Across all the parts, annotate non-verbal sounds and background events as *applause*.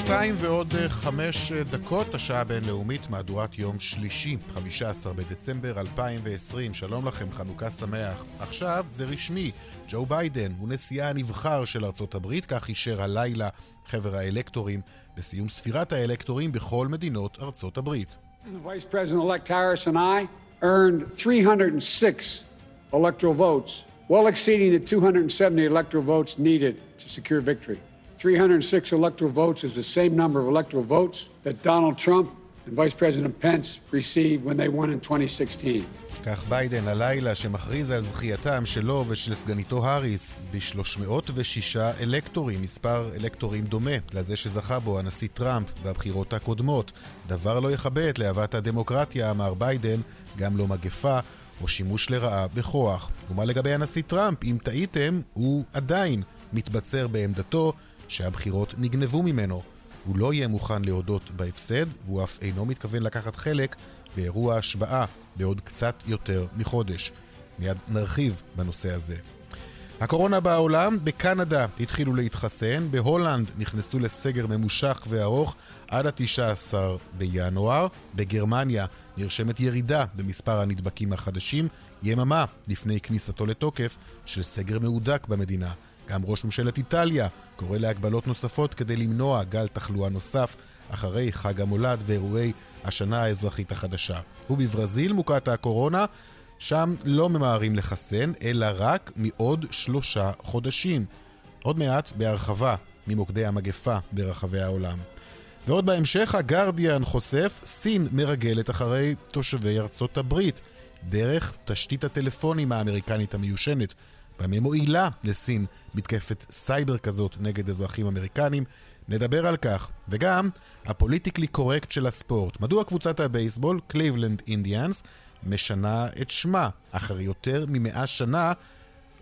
שתיים ועוד אה, חמש אה, דקות, השעה הבינלאומית, מהדורת יום שלישי, 15 בדצמבר 2020. שלום לכם, חנוכה שמח. עכשיו זה רשמי, ג'ו ביידן הוא נשיאה הנבחר של ארצות הברית, כך אישר הלילה חבר האלקטורים בסיום ספירת האלקטורים בכל מדינות ארצות הברית. Vice President-elect Harris and I earned 306 electoral votes, well the 270 electoral votes needed to secure victory. 306 electoral votes is the same number of electoral votes that Donald Trump and Vice President Pence received when they won in 2016. כך ביידן הלילה שמכריז על זכייתם שלו ושל סגניתו האריס ב-306 אלקטורים, מספר אלקטורים דומה לזה שזכה בו הנשיא טראמפ בבחירות הקודמות. דבר לא יכבה את להבת הדמוקרטיה, אמר ביידן, גם לא מגפה או שימוש לרעה בכוח. ומה לגבי הנשיא טראמפ? אם תהיתם, הוא עדיין מתבצר בעמדתו שהבחירות נגנבו ממנו. הוא לא יהיה מוכן להודות בהפסד, והוא אף אינו מתכוון לקחת חלק באירוע השבעה בעוד קצת יותר מחודש. מיד נרחיב בנושא הזה. הקורונה בעולם, בקנדה התחילו להתחסן, בהולנד נכנסו לסגר ממושך וארוך עד ה-19 בינואר, בגרמניה נרשמת ירידה במספר הנדבקים החדשים, יממה לפני כניסתו לתוקף של סגר מהודק במדינה. גם ראש ממשלת איטליה קורא להגבלות נוספות כדי למנוע גל תחלואה נוסף אחרי חג המולד ואירועי השנה האזרחית החדשה. ובברזיל מוכת הקורונה, שם לא ממהרים לחסן, אלא רק מעוד שלושה חודשים. עוד מעט בהרחבה ממוקדי המגפה ברחבי העולם. ועוד בהמשך, הגרדיאן חושף, סין מרגלת אחרי תושבי ארצות הברית, דרך תשתית הטלפונים האמריקנית המיושנת. במה מועילה לסין מתקפת סייבר כזאת נגד אזרחים אמריקנים. נדבר על כך, וגם ה politically correct של הספורט. מדוע קבוצת הבייסבול, קליבלנד אינדיאנס, משנה את שמה אחרי יותר ממאה שנה,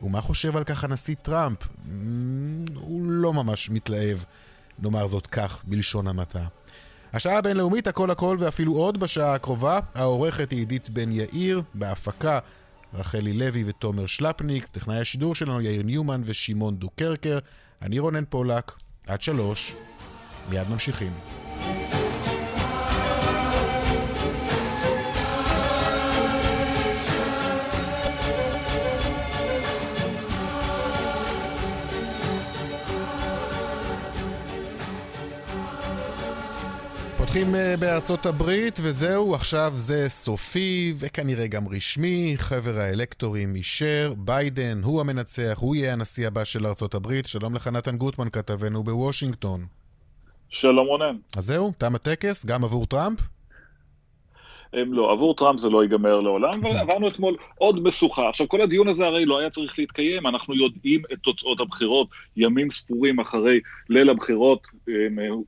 ומה חושב על כך הנשיא טראמפ? אממ, הוא לא ממש מתלהב, נאמר זאת כך, בלשון המעטה. השעה הבינלאומית, הכל הכל ואפילו עוד בשעה הקרובה, העורכת היא עידית בן יאיר, בהפקה רחלי לוי ותומר שלפניק, טכנאי השידור שלנו יאיר ניומן ושמעון דוקרקר, אני רונן פולק, עד שלוש, מיד ממשיכים. פותחים אה, בארצות הברית, וזהו, עכשיו זה סופי וכנראה גם רשמי. חבר האלקטורים אישר, ביידן הוא המנצח, הוא יהיה הנשיא הבא של ארצות הברית. שלום לך נתן גוטמן, כתבנו בוושינגטון. שלום רונן. אז זהו, תם הטקס, גם עבור טראמפ? הם לא, עבור טראמפ זה לא ייגמר לעולם, אבל עברנו אתמול עוד משוכה. עכשיו, כל הדיון הזה הרי לא היה צריך להתקיים, אנחנו יודעים את תוצאות הבחירות, ימים ספורים אחרי ליל הבחירות,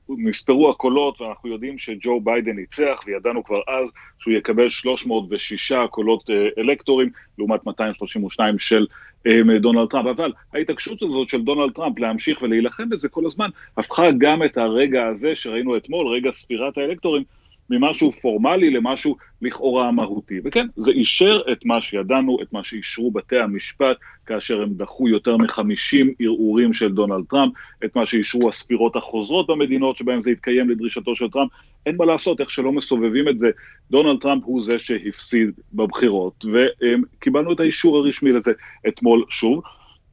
נספרו הקולות, ואנחנו יודעים שג'ו ביידן ניצח, וידענו כבר אז שהוא יקבל 306 קולות אה, אלקטורים, לעומת 232 של אה, דונלד טראמפ. אבל ההתעקשות הזאת של דונלד טראמפ להמשיך ולהילחם בזה כל הזמן, הפכה גם את הרגע הזה שראינו אתמול, רגע ספירת האלקטורים, ממשהו פורמלי למשהו לכאורה מהותי. וכן, זה אישר את מה שידענו, את מה שאישרו בתי המשפט, כאשר הם דחו יותר מ-50 ערעורים של דונלד טראמפ, את מה שאישרו הספירות החוזרות במדינות שבהן זה התקיים לדרישתו של טראמפ. אין מה לעשות, איך שלא מסובבים את זה, דונלד טראמפ הוא זה שהפסיד בבחירות, וקיבלנו את האישור הרשמי לזה אתמול שוב.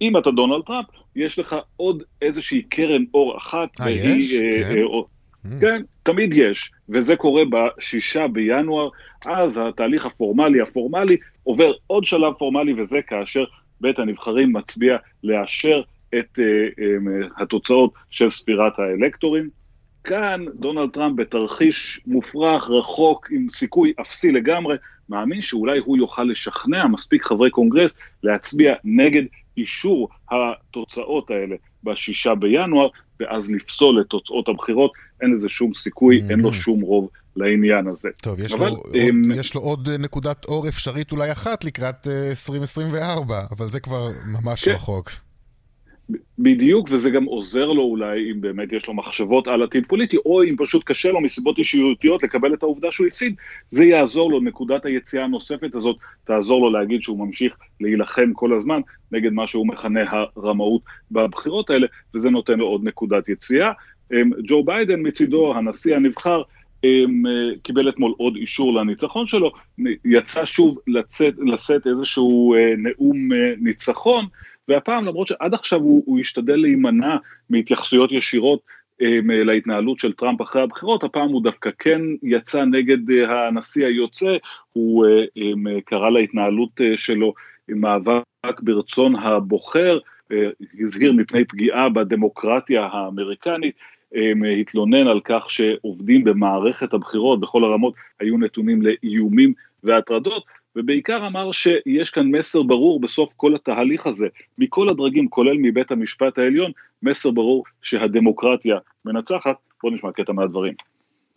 אם אתה דונלד טראמפ, יש לך עוד איזושהי קרן אור אחת, אה, יש? אה, כן. אה, כן, תמיד יש, וזה קורה בשישה בינואר, אז התהליך הפורמלי הפורמלי עובר עוד שלב פורמלי, וזה כאשר בית הנבחרים מצביע לאשר את uh, um, התוצאות של ספירת האלקטורים. כאן דונלד טראמפ בתרחיש מופרך, רחוק, עם סיכוי אפסי לגמרי, מאמין שאולי הוא יוכל לשכנע מספיק חברי קונגרס להצביע נגד אישור התוצאות האלה בשישה בינואר, ואז לפסול את תוצאות הבחירות. אין לזה שום סיכוי, אין לו שום רוב לעניין הזה. טוב, יש, אבל, לו, עוד, אמ, יש לו עוד אה, נקודת אור אפשרית אולי אחת לקראת אה, 2024, אבל זה כבר ממש כן. רחוק. בדיוק, וזה גם עוזר לו אולי אם באמת יש לו מחשבות על עתיד פוליטי, או אם פשוט קשה לו מסיבות אישיותיות לקבל את העובדה שהוא הפסיד, זה יעזור לו, נקודת היציאה הנוספת הזאת תעזור לו להגיד שהוא ממשיך להילחם כל הזמן נגד מה שהוא מכנה הרמאות בבחירות האלה, וזה נותן לו עוד נקודת יציאה. אמ, ג'ו ביידן מצידו, הנשיא הנבחר, אמ, קיבל אתמול עוד אישור לניצחון שלו, יצא שוב לצאת, לשאת איזשהו אה, נאום אה, ניצחון, והפעם למרות שעד עכשיו הוא, הוא השתדל להימנע מהתייחסויות ישירות um, להתנהלות של טראמפ אחרי הבחירות, הפעם הוא דווקא כן יצא נגד הנשיא היוצא, הוא קרא להתנהלות שלו מאבק ברצון הבוחר, הזהיר מפני פגיעה בדמוקרטיה האמריקנית, התלונן על כך שעובדים במערכת הבחירות בכל הרמות היו נתונים לאיומים והטרדות, ובעיקר אמר שיש כאן מסר ברור בסוף כל התהליך הזה, מכל הדרגים, כולל מבית המשפט העליון, מסר ברור שהדמוקרטיה מנצחת. בואו נשמע קטע מהדברים.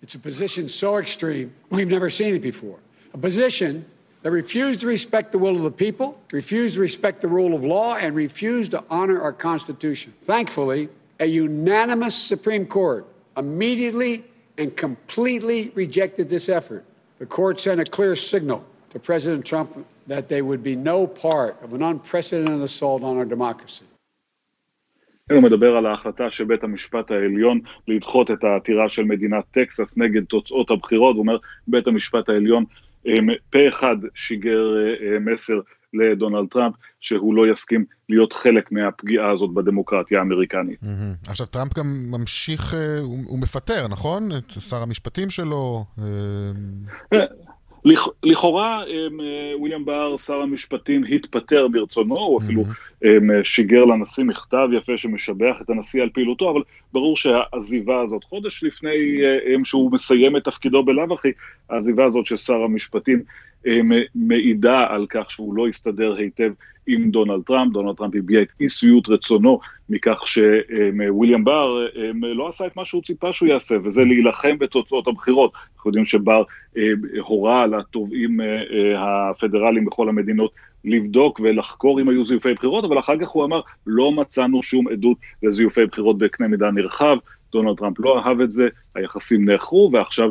It's a position so extreme, we've never seen it before. A position that refused to respect the will of the people, refused to respect the rule of law, and refused to honor our Constitution. Thankfully, a unanimous Supreme Court immediately and completely rejected this effort. The court sent a clear signal to President Trump that they would be no part of an unprecedented assault on our democracy. הוא מדבר על ההחלטה של בית המשפט העליון לדחות את העתירה של מדינת טקסס נגד תוצאות הבחירות, הוא אומר בית המשפט העליון פה אחד שיגר מסר לדונלד טראמפ שהוא לא יסכים להיות חלק מהפגיעה הזאת בדמוקרטיה האמריקנית. Mm-hmm. עכשיו טראמפ גם ממשיך, הוא, הוא מפטר, נכון? את שר המשפטים שלו. לכאורה וויליאם באר, שר המשפטים, התפטר ברצונו, הוא אפילו שיגר לנשיא מכתב יפה שמשבח את הנשיא על פעילותו, אבל ברור שהעזיבה הזאת, חודש לפני שהוא מסיים את תפקידו בלאו הכי, העזיבה הזאת של שר המשפטים מעידה על כך שהוא לא הסתדר היטב עם דונלד טראמפ, דונלד טראמפ הביע את אי שביעות רצונו מכך שוויליאם בר לא עשה את מה שהוא ציפה שהוא יעשה, וזה להילחם בתוצאות הבחירות. אנחנו יודעים שבר הורה לתובעים הפדרליים בכל המדינות לבדוק ולחקור אם היו זיופי בחירות, אבל אחר כך הוא אמר, לא מצאנו שום עדות לזיופי בחירות בקנה מידה נרחב, דונלד טראמפ לא אהב את זה, היחסים נאחרו, ועכשיו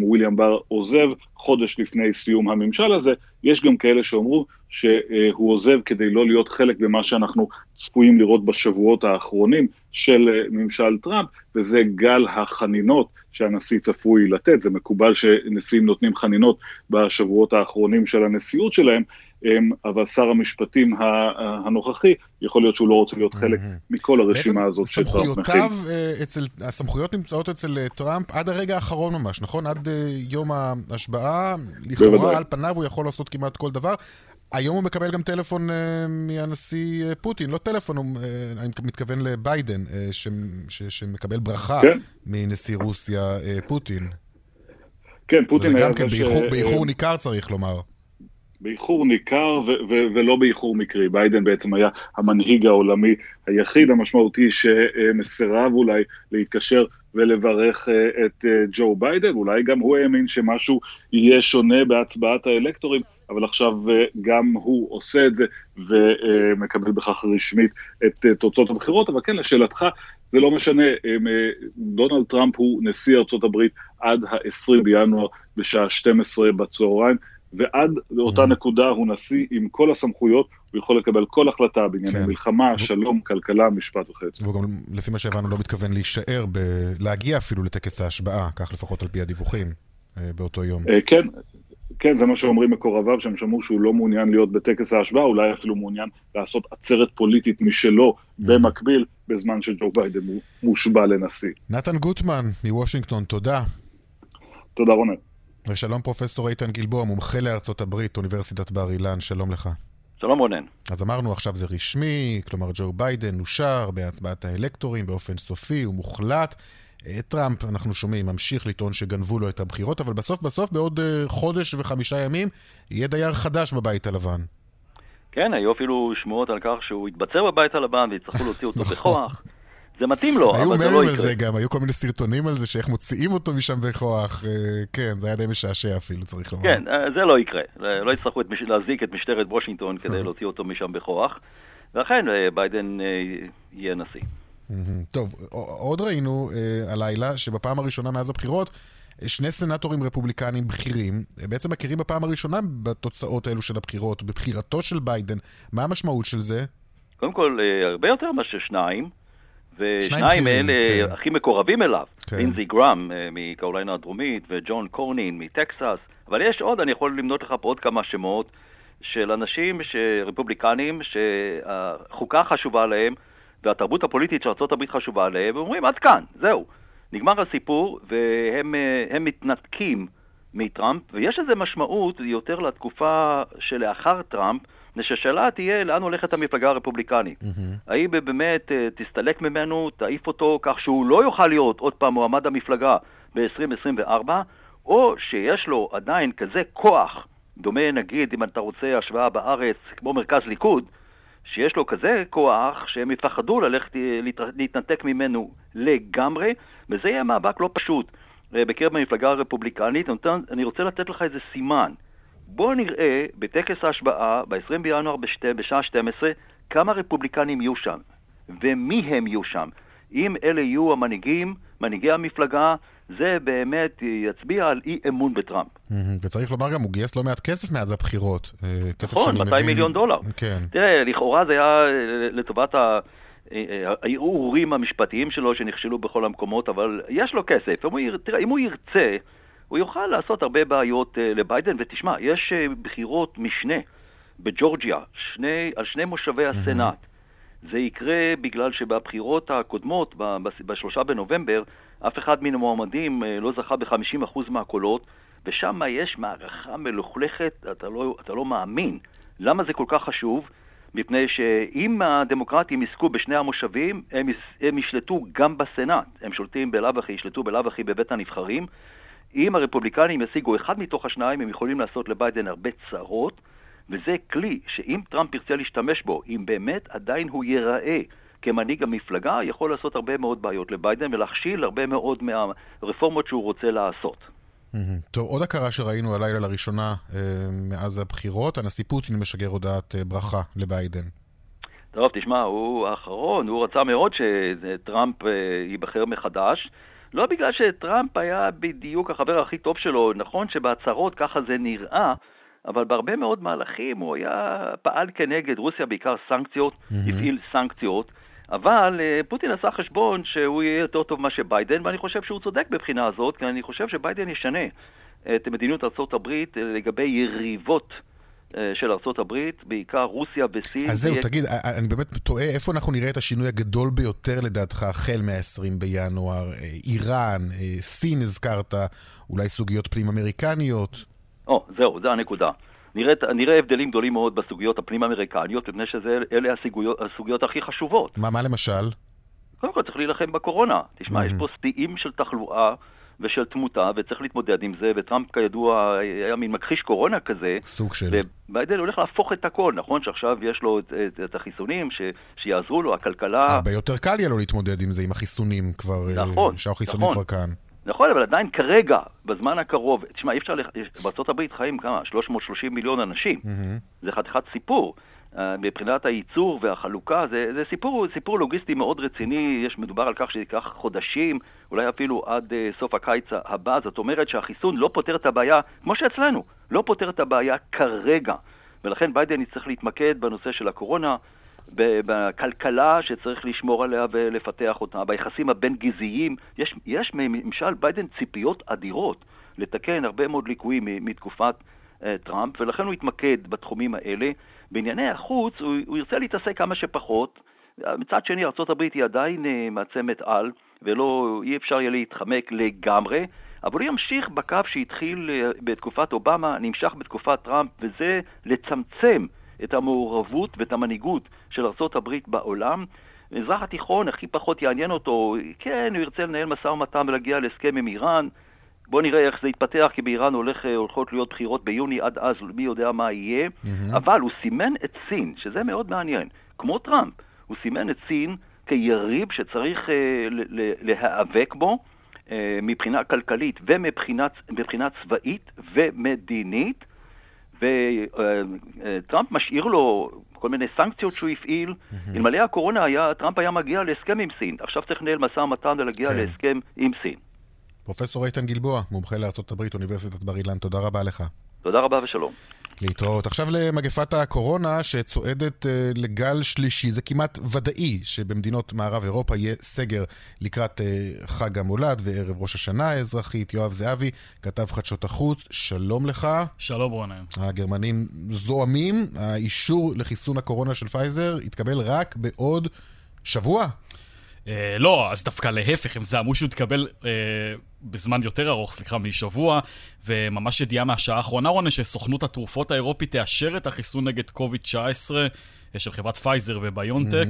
וויליאם בר עוזב חודש לפני סיום הממשל הזה, יש גם כאלה שאומרו שהוא עוזב כדי לא להיות חלק במה שאנחנו צפויים לראות בשבועות האחרונים של ממשל טראמפ, וזה גל החנינות שהנשיא צפוי לתת. זה מקובל שנשיאים נותנים חנינות בשבועות האחרונים של הנשיאות שלהם, אבל שר המשפטים הנוכחי, יכול להיות שהוא לא רוצה להיות חלק מכל הרשימה הזאת שטראמפ מכין. אצל, הסמכויות נמצאות אצל טראמפ עד הרגע האחרון ממש, נכון? עד יום ההשבעה, לכאורה על פניו הוא יכול לעשות כמעט כל דבר. היום הוא מקבל גם טלפון uh, מהנשיא uh, פוטין, לא טלפון, uh, אני מתכוון לביידן, אה, ש, ש, שמקבל ברכה כן. מנשיא רוסיה אה, פוטין. כן, פוטין היה... וזה גם כן באיחור, ש... באיחור ניכר צריך לומר. באיחור ניכר ו- ו- ולא באיחור מקרי. ביידן בעצם היה המנהיג העולמי היחיד המשמעותי שמסרב אולי להתקשר ולברך את ג'ו ביידן, אולי גם הוא האמין שמשהו יהיה שונה בהצבעת האלקטורים, אבל עכשיו גם הוא עושה את זה ומקבל בכך רשמית את תוצאות הבחירות, אבל כן, לשאלתך, זה לא משנה, דונלד טראמפ הוא נשיא ארצות הברית עד ה-20 בינואר בשעה 12 בצהריים. ועד לאותה נקודה הוא נשיא עם כל הסמכויות, הוא יכול לקבל כל החלטה בענייני כן. מלחמה, שלום, כלכלה, משפט וכיוצא. והוא גם, לפי מה שהבנו, לא מתכוון להישאר, ב... להגיע אפילו לטקס ההשבעה, כך לפחות על פי הדיווחים, באותו יום. כן, כן, זה מה שאומרים מקורביו, שהם שמעו שהוא לא מעוניין להיות בטקס ההשבעה, אולי אפילו מעוניין לעשות עצרת פוליטית משלו במקביל, בזמן שג'ו ביידן מושבע לנשיא. נתן גוטמן מוושינגטון, תודה. תודה רונן. ושלום פרופסור איתן גלבוע, מומחה לארצות הברית, אוניברסיטת בר אילן, שלום לך. שלום רונן. אז אמרנו עכשיו זה רשמי, כלומר ג'ו ביידן אושר בהצבעת האלקטורים באופן סופי ומוחלט. טראמפ, אנחנו שומעים, ממשיך לטעון שגנבו לו את הבחירות, אבל בסוף בסוף, בעוד חודש וחמישה ימים, יהיה דייר חדש בבית הלבן. כן, היו אפילו שמועות על כך שהוא יתבצר בבית הלבן ויצטרכו להוציא אותו *laughs* בכוח. זה מתאים לו, אבל זה לא יקרה. היו ממים על זה גם, היו כל מיני סרטונים על זה, שאיך מוציאים אותו משם בכוח. כן, זה היה די משעשע אפילו, צריך לומר. כן, זה לא יקרה. לא יצטרכו להזעיק את משטרת וושינגטון כדי *laughs* להוציא אותו משם בכוח. ולכן ביידן יהיה נשיא. טוב, עוד ראינו הלילה שבפעם הראשונה מאז הבחירות שני סנטורים רפובליקנים בכירים בעצם מכירים בפעם הראשונה בתוצאות האלו של הבחירות, בבחירתו של ביידן. מה המשמעות של זה? קודם כל, הרבה יותר מאשר שניים. ושניים מאלה כן. הכי מקורבים אליו, כן. לינזי גראם מקרוליינה הדרומית וג'ון קורנין מטקסס, אבל יש עוד, אני יכול למנות לך פה עוד כמה שמות של אנשים רפובליקנים שהחוקה חשובה להם והתרבות הפוליטית של ארה"ב חשובה להם, ואומרים עד כאן, זהו. נגמר הסיפור, והם מתנתקים מטראמפ, ויש לזה משמעות יותר לתקופה שלאחר טראמפ, שהשאלה תהיה לאן הולכת המפלגה הרפובליקנית. Mm-hmm. האם באמת אה, תסתלק ממנו, תעיף אותו כך שהוא לא יוכל להיות עוד פעם מועמד המפלגה ב-2024, או שיש לו עדיין כזה כוח, דומה נגיד, אם אתה רוצה השוואה בארץ, כמו מרכז ליכוד, שיש לו כזה כוח שהם יפחדו ללכת להתנתק ממנו לגמרי, וזה יהיה מאבק לא פשוט אה, בקרב המפלגה הרפובליקנית. אני רוצה לתת לך איזה סימן. בואו נראה בטקס ההשבעה ב-20 בינואר בשעה 12 כמה רפובליקנים יהיו שם ומי הם יהיו שם. אם אלה יהיו המנהיגים, מנהיגי המפלגה, זה באמת יצביע על אי אמון בטראמפ. וצריך לומר גם, הוא גייס לא מעט כסף מאז הבחירות. אה, נכון, 200 מבין... מיליון דולר. כן. תראה, לכאורה זה היה אה, לטובת ה... אה, הערעורים המשפטיים שלו שנכשלו בכל המקומות, אבל יש לו כסף. אם הוא, תראה, אם הוא ירצה, הוא יוכל לעשות הרבה בעיות לביידן, ותשמע, יש בחירות משנה בג'ורג'יה, שני, על שני מושבי הסנאט. זה יקרה בגלל שבבחירות הקודמות, בשלושה בנובמבר, אף אחד מן המועמדים אה, לא זכה ב-50% מהקולות, ושם יש מערכה מלוכלכת, אתה לא, אתה לא מאמין. למה זה כל כך חשוב? מפני שאם הדמוקרטים יזכו בשני המושבים, הם, הם ישלטו גם בסנאט. הם שולטים בלאו הכי, ישלטו בלאו הכי בבית הנבחרים. אם הרפובליקנים ישיגו אחד מתוך השניים, הם יכולים לעשות לביידן הרבה צרות, וזה כלי שאם טראמפ ירצה להשתמש בו, אם באמת עדיין הוא ייראה כמנהיג המפלגה, יכול לעשות הרבה מאוד בעיות לביידן ולהכשיל הרבה מאוד מהרפורמות שהוא רוצה לעשות. טוב, עוד הכרה שראינו הלילה לראשונה אה, מאז הבחירות, הנשיא פוטין משגר הודעת אה, ברכה לביידן. טוב, תשמע, הוא האחרון, הוא רצה מאוד שטראמפ אה, ייבחר מחדש. לא בגלל שטראמפ היה בדיוק החבר הכי טוב שלו, נכון שבהצהרות ככה זה נראה, אבל בהרבה מאוד מהלכים הוא היה, פעל כנגד רוסיה, בעיקר סנקציות, mm-hmm. הפעיל סנקציות, אבל uh, פוטין עשה חשבון שהוא יהיה יותר טוב מאשר ביידן, ואני חושב שהוא צודק בבחינה הזאת, כי אני חושב שביידן ישנה את מדיניות ארה"ב אה, לגבי יריבות. אה, של הברית, בעיקר רוסיה וסין. אז זהו, יהיה... תגיד, אני באמת תוהה, איפה אנחנו נראה את השינוי הגדול ביותר לדעתך החל מ-20 בינואר? איראן, סין הזכרת, אולי סוגיות פנים-אמריקניות? או, זהו, זו הנקודה. נראה, נראה הבדלים גדולים מאוד בסוגיות הפנים-אמריקניות, מפני שאלה הסוגיות, הסוגיות הכי חשובות. מה, מה למשל? קודם כל צריך להילחם בקורונה. תשמע, mm-hmm. יש פה שיאים של תחלואה ושל תמותה, וצריך להתמודד עם זה, וטראמפ כידוע היה מין מכחיש קורונה כזה. סוג של. וביידן הולך להפוך את הכל, נכון? שעכשיו יש לו את, את, את החיסונים ש, שיעזרו לו, הכלכלה... הרבה יותר קל יהיה לו להתמודד עם זה, עם החיסונים כבר, נכון, שהחיסונים נכון. כבר כאן. נכון, אבל עדיין כרגע, בזמן הקרוב, תשמע, אי אפשר, לח... בארה"ב חיים כמה? 330 מיליון אנשים. Mm-hmm. זה חתיכת סיפור. Uh, מבחינת הייצור והחלוקה, זה, זה סיפור, סיפור לוגיסטי מאוד רציני, יש מדובר על כך שזה ייקח חודשים, אולי אפילו עד uh, סוף הקיץ הבא, זאת אומרת שהחיסון לא פותר את הבעיה, כמו שאצלנו, לא פותר את הבעיה כרגע. ולכן ביידן יצטרך להתמקד בנושא של הקורונה, בכלכלה שצריך לשמור עליה ולפתח אותה, ביחסים הבין-גזעיים. יש, יש מממשל ביידן ציפיות אדירות לתקן הרבה מאוד ליקויים מתקופת אה, טראמפ, ולכן הוא יתמקד בתחומים האלה. בענייני החוץ הוא, הוא ירצה להתעסק כמה שפחות. מצד שני, ארה"ב היא עדיין אה, מעצמת על, ולא, אי אפשר יהיה להתחמק לגמרי. אבל הוא ימשיך בקו שהתחיל אה, בתקופת אובמה, נמשך בתקופת טראמפ, וזה לצמצם את המעורבות ואת המנהיגות של ארה"ב בעולם. המזרח התיכון הכי פחות יעניין אותו, כן, הוא ירצה לנהל משא ומתן ולהגיע להסכם עם איראן. בוא נראה איך זה יתפתח, כי באיראן הולך, הולכות להיות בחירות ביוני, עד אז מי יודע מה יהיה. Mm-hmm. אבל הוא סימן את סין, שזה מאוד מעניין. כמו טראמפ, הוא סימן את סין כיריב שצריך אה, להיאבק בו אה, מבחינה כלכלית ומבחינה צבאית ומדינית. וטראמפ משאיר לו כל מיני סנקציות שהוא הפעיל. אלמלא הקורונה, היה, טראמפ היה מגיע להסכם עם סין. עכשיו צריך לנהל משא ומתן ולהגיע כן. להסכם עם סין. פרופסור איתן גלבוע, מומחה לארה"ב, אוניברסיטת בר אילן, תודה רבה לך. תודה רבה ושלום. להתראות. עכשיו למגפת הקורונה שצועדת אה, לגל שלישי. זה כמעט ודאי שבמדינות מערב אירופה יהיה סגר לקראת אה, חג המולד וערב ראש השנה האזרחית. יואב זהבי, כתב חדשות החוץ, שלום לך. שלום רונן. הגרמנים זועמים, האישור לחיסון הקורונה של פייזר יתקבל רק בעוד שבוע. אה, לא, אז דווקא להפך, הם זעמו שהוא יתקבל אה, בזמן יותר ארוך, סליחה, משבוע, וממש ידיעה מהשעה האחרונה, רונן, שסוכנות התרופות האירופית תאשר את החיסון נגד קוביד-19 אה, של חברת פייזר וביונטק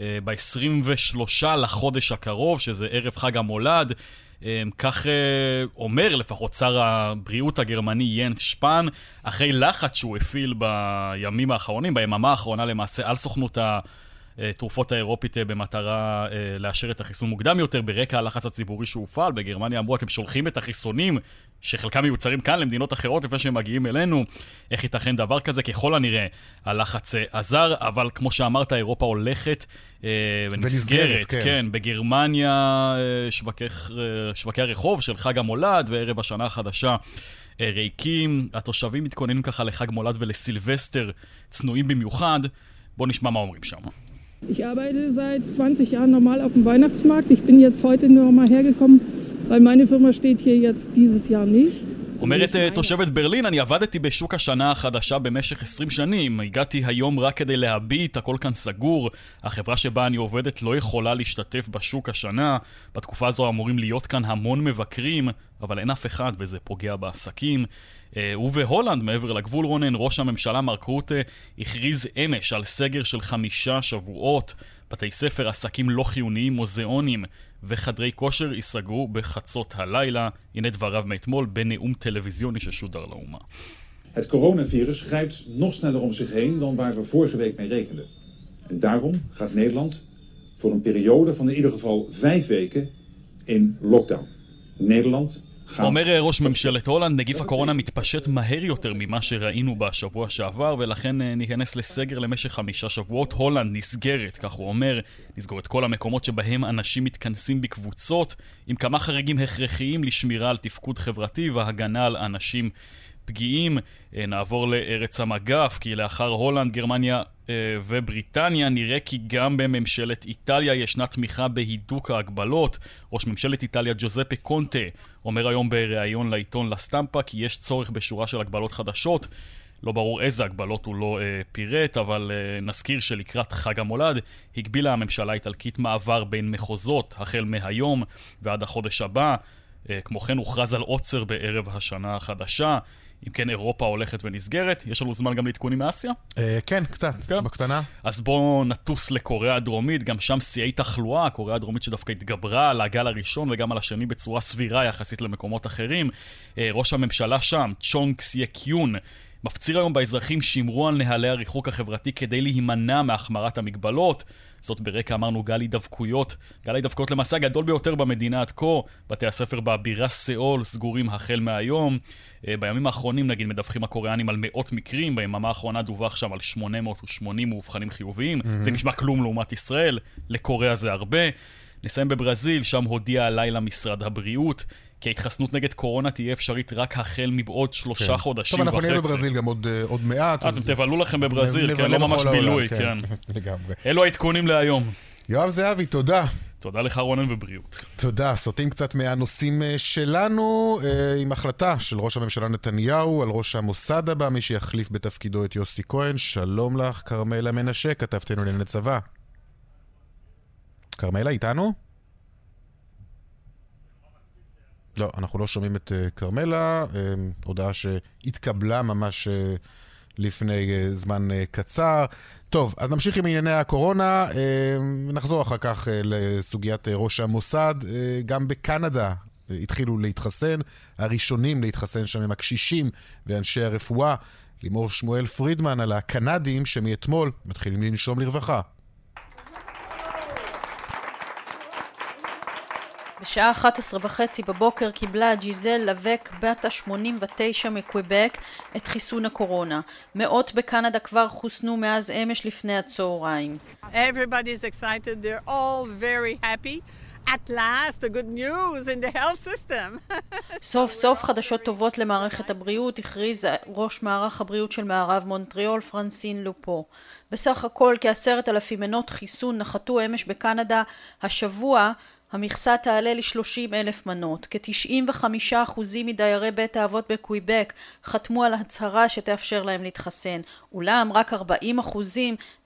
אה, ב-23 לחודש הקרוב, שזה ערב חג המולד. כך אומר לפחות שר הבריאות הגרמני ינס שפן, אחרי לחץ שהוא הפעיל בימים האחרונים, ביממה האחרונה למעשה, על סוכנות ה... תרופות האירופית אה, במטרה אה, לאשר את החיסון מוקדם יותר, ברקע הלחץ הציבורי שהופעל. בגרמניה אמרו, אתם שולחים את החיסונים, שחלקם מיוצרים כאן למדינות אחרות לפני שהם מגיעים אלינו. איך ייתכן דבר כזה? ככל הנראה הלחץ אה, עזר, אבל כמו שאמרת, אירופה הולכת. ונסגרת, כן. כן, בגרמניה שווקי, שווקי הרחוב של חג המולד וערב השנה החדשה. ריקים, התושבים מתכוננים ככה לחג מולד ולסילבסטר צנועים במיוחד. בואו נשמע מה אומרים שם. Ich arbeite seit 20 Jahren normal auf dem Weihnachtsmarkt. Ich bin jetzt heute nur mal hergekommen, weil meine Firma steht hier jetzt dieses Jahr nicht. אומרת תושבת ברלין, אני עבדתי בשוק השנה החדשה במשך 20 שנים. הגעתי היום רק כדי להביט, הכל כאן סגור. החברה שבה אני עובדת לא יכולה להשתתף בשוק השנה. בתקופה הזו אמורים להיות כאן המון מבקרים, אבל אין אף אחד וזה פוגע בעסקים. ובהולנד, מעבר לגבול רונן, ראש הממשלה מרק רוטה הכריז אמש על סגר של חמישה שבועות. בתי ספר, עסקים לא חיוניים, מוזיאונים וחדרי כושר ייסגרו בחצות הלילה. הנה דבריו מאתמול בנאום טלוויזיוני ששודר לאומה. Het coronavirus grijpt nog sneller om zich heen dan waar we vorige week mee rekenden. En daarom gaat Nederland voor een periode van in ieder geval vijf weken in lockdown. Nederland אומר ראש ממשלת הולנד, נגיף הקורונה מתפשט מהר יותר ממה שראינו בשבוע שעבר, ולכן ניכנס לסגר למשך חמישה שבועות. הולנד נסגרת, כך הוא אומר, נסגור את כל המקומות שבהם אנשים מתכנסים בקבוצות, עם כמה חריגים הכרחיים לשמירה על תפקוד חברתי והגנה על אנשים פגיעים. נעבור לארץ המגף, כי לאחר הולנד, גרמניה ובריטניה נראה כי גם בממשלת איטליה ישנה תמיכה בהידוק ההגבלות. ראש ממשלת איטליה ג'וזפה קונטה אומר היום בריאיון לעיתון לסטמפה כי יש צורך בשורה של הגבלות חדשות. לא ברור איזה הגבלות הוא לא אה, פירט, אבל אה, נזכיר שלקראת חג המולד הגבילה הממשלה האיטלקית מעבר בין מחוזות החל מהיום ועד החודש הבא. אה, כמו כן הוכרז על עוצר בערב השנה החדשה. אם כן, אירופה הולכת ונסגרת. יש לנו זמן גם לעדכונים מאסיה? אה, כן, קצת, כן. בקטנה. אז בואו נטוס לקוריאה הדרומית, גם שם שיאי תחלואה, קוריאה הדרומית שדווקא התגברה על הגל הראשון וגם על השני בצורה סבירה יחסית למקומות אחרים. אה, ראש הממשלה שם, צ'ונג סייקיון, מפציר היום באזרחים שימרו על נהלי הריחוק החברתי כדי להימנע מהחמרת המגבלות. זאת ברקע אמרנו גל הידבקויות, גל הידבקויות למעשה הגדול ביותר במדינה עד כה, בתי הספר בבירה סאול סגורים החל מהיום. בימים האחרונים נגיד מדווחים הקוריאנים על מאות מקרים, ביממה האחרונה דווח שם על 880 מאובחנים חיוביים, mm-hmm. זה נשמע כלום לעומת ישראל, לקוריאה זה הרבה. נסיים בברזיל, שם הודיע הלילה משרד הבריאות כי ההתחסנות נגד קורונה תהיה אפשרית רק החל מבעוד שלושה כן. חודשים וחצי. טוב, אנחנו נהיה בברזיל גם עוד, עוד מעט. אתם אז... תבלו לכם בברזיל, כן, לא ממש בילוי, כן. כן. *laughs* לגמרי. אלו העדכונים להיום. יואב זהבי, תודה. תודה לך רונן ובריאות. תודה. סוטים קצת מהנושאים שלנו עם החלטה של ראש הממשלה נתניהו על ראש המוסד הבא, מי שיחליף בתפקידו את יוסי כהן. שלום לך, כרמלה מנשה, כתבתנו לענייני צבא. כרמלה, איתנו? לא, אנחנו לא שומעים את כרמלה, uh, uh, הודעה שהתקבלה ממש uh, לפני uh, זמן קצר. טוב, אז נמשיך עם ענייני הקורונה, uh, נחזור אחר כך לסוגיית ראש המוסד. גם בקנדה התחילו להתחסן, הראשונים להתחסן שם הם הקשישים ואנשי הרפואה. לימור שמואל פרידמן על הקנדים שמאתמול מתחילים לנשום לרווחה. בשעה 11 וחצי בבוקר קיבלה ג'יזל לבק בת ה-89 מקוויבק את חיסון הקורונה. מאות בקנדה כבר חוסנו מאז אמש לפני הצהריים. Everybody's excited, they're all very happy. At last, the good news in the health system. *laughs* סוף סוף חדשות טובות למערכת הבריאות, הכריז ראש מערך הבריאות של מערב מונטריאול פרנסין לופו. בסך הכל כעשרת אלפים מנות חיסון נחתו אמש בקנדה השבוע המכסה תעלה ל-30 אלף מנות. כ-95% מדיירי בית האבות בקוויבק חתמו על הצהרה שתאפשר להם להתחסן. אולם רק 40%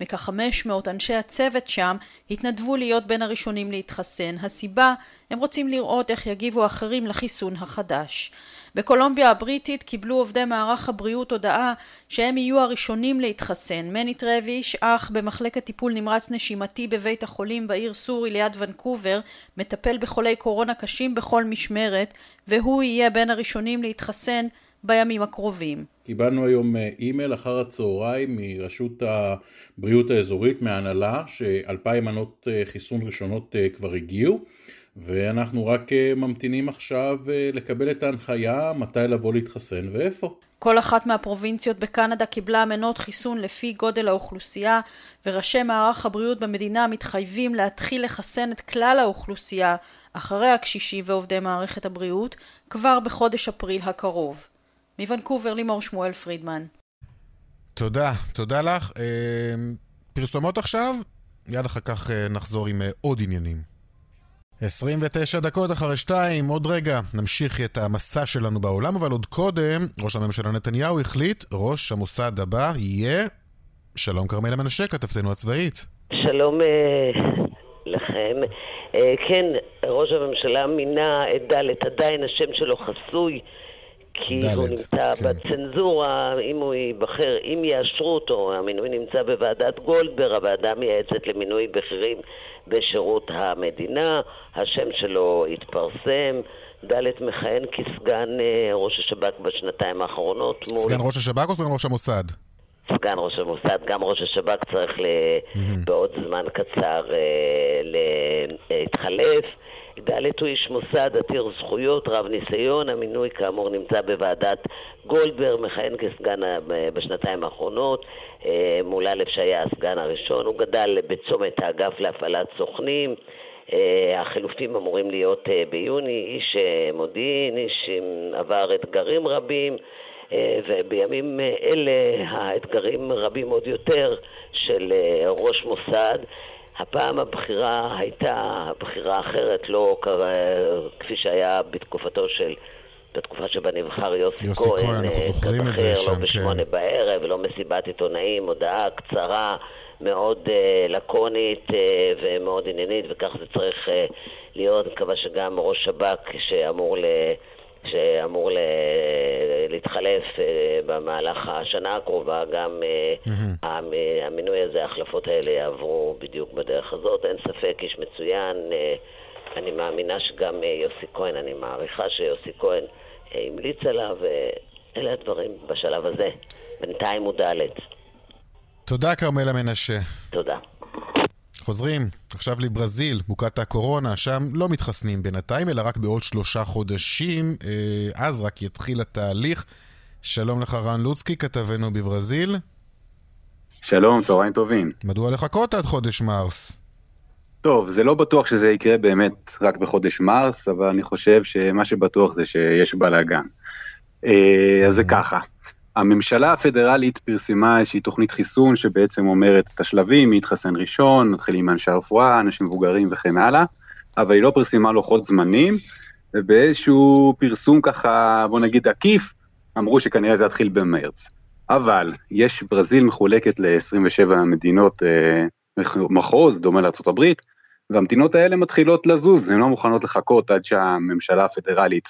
מכ-500 אנשי הצוות שם התנדבו להיות בין הראשונים להתחסן. הסיבה, הם רוצים לראות איך יגיבו אחרים לחיסון החדש. בקולומביה הבריטית קיבלו עובדי מערך הבריאות הודעה שהם יהיו הראשונים להתחסן. מני טרוויש, אח במחלקת טיפול נמרץ נשימתי בבית החולים בעיר סורי ליד ונקובר, מטפל בחולי קורונה קשים בכל משמרת, והוא יהיה בין הראשונים להתחסן בימים הקרובים. קיבלנו היום אה, אימייל אחר הצהריים מרשות הבריאות האזורית, מהנהלה, שאלפיים מנות אה, חיסון ראשונות אה, כבר הגיעו. ואנחנו רק אה, ממתינים עכשיו אה, לקבל את ההנחיה מתי לבוא להתחסן ואיפה. כל אחת מהפרובינציות בקנדה קיבלה מנות חיסון לפי גודל האוכלוסייה וראשי מערך הבריאות במדינה מתחייבים להתחיל לחסן את כלל האוכלוסייה אחרי הקשישים ועובדי מערכת הבריאות כבר בחודש אפריל הקרוב. מוונקובר לימור שמואל פרידמן. תודה, תודה לך. אה, פרסומות עכשיו, מיד אחר כך נחזור עם עוד עניינים. 29 דקות אחרי שתיים, עוד רגע נמשיך את המסע שלנו בעולם, אבל עוד קודם, ראש הממשלה נתניהו החליט, ראש המוסד הבא יהיה... שלום כרמלה מנשה, כתבתנו הצבאית. שלום אה, לכם. אה, כן, ראש הממשלה מינה את ד', עדיין השם שלו חסוי. כי דלת, הוא נמצא כן. בצנזורה, אם הוא ייבחר, אם יאשרו אותו, המינוי נמצא בוועדת גולדברג, הוועדה מייעצת למינוי בכירים בשירות המדינה, השם שלו התפרסם, ד' מכהן כסגן אה, ראש השב"כ בשנתיים האחרונות. מול... סגן ראש השב"כ או סגן ראש המוסד? סגן ראש המוסד, גם ראש השב"כ צריך ל... mm-hmm. בעוד זמן קצר אה, להתחלף. ד' הוא איש מוסד עתיר זכויות, רב ניסיון, המינוי כאמור נמצא בוועדת גולדברג, מכהן כסגן בשנתיים האחרונות, אה, מול א' שהיה הסגן הראשון, הוא גדל בצומת האגף להפעלת סוכנים, אה, החילופים אמורים להיות אה, ביוני, איש מודיעין, איש עבר אתגרים רבים, ובימים אלה האתגרים רבים עוד יותר של ראש מוסד. הפעם הבחירה הייתה בחירה אחרת, לא כפי שהיה בתקופתו של, בתקופה שבה נבחר יוסי, יוסי כהן, כהן אנחנו זוכרים את זה לא שם, לא בשמונה כן. בערב, לא מסיבת עיתונאים, הודעה קצרה, מאוד uh, לקונית uh, ומאוד עניינית, וכך זה צריך uh, להיות. אני מקווה שגם ראש שב"כ שאמור ל... שאמור ל... להתחלף אה, במהלך השנה הקרובה, גם mm-hmm. המינוי הזה, ההחלפות האלה יעברו בדיוק בדרך הזאת. אין ספק, איש מצוין. אה, אני מאמינה שגם יוסי כהן, אני מעריכה שיוסי כהן המליץ עליו, ואלה הדברים בשלב הזה. בינתיים הוא ד'. תודה, כרמלה מנשה. תודה. חוזרים עכשיו לברזיל, מוכת הקורונה, שם לא מתחסנים בינתיים, אלא רק בעוד שלושה חודשים, אה, אז רק יתחיל התהליך. שלום לך רן לוצקי, כתבנו בברזיל. שלום, צהריים טובים. מדוע לחכות עד חודש מרס? טוב, זה לא בטוח שזה יקרה באמת רק בחודש מרס, אבל אני חושב שמה שבטוח זה שיש בלאגן. אה, אז זה ככה. הממשלה הפדרלית פרסמה איזושהי תוכנית חיסון שבעצם אומרת את השלבים, מי יתחסן ראשון, נתחיל עם אנשי הרפואה, אנשים מבוגרים וכן הלאה, אבל היא לא פרסמה לוחות זמנים, ובאיזשהו פרסום ככה, בוא נגיד עקיף, אמרו שכנראה זה יתחיל במרץ. אבל יש, ברזיל מחולקת ל-27 מדינות אה, מחוז, דומה לארה"ב, והמדינות האלה מתחילות לזוז, הן לא מוכנות לחכות עד שהממשלה הפדרלית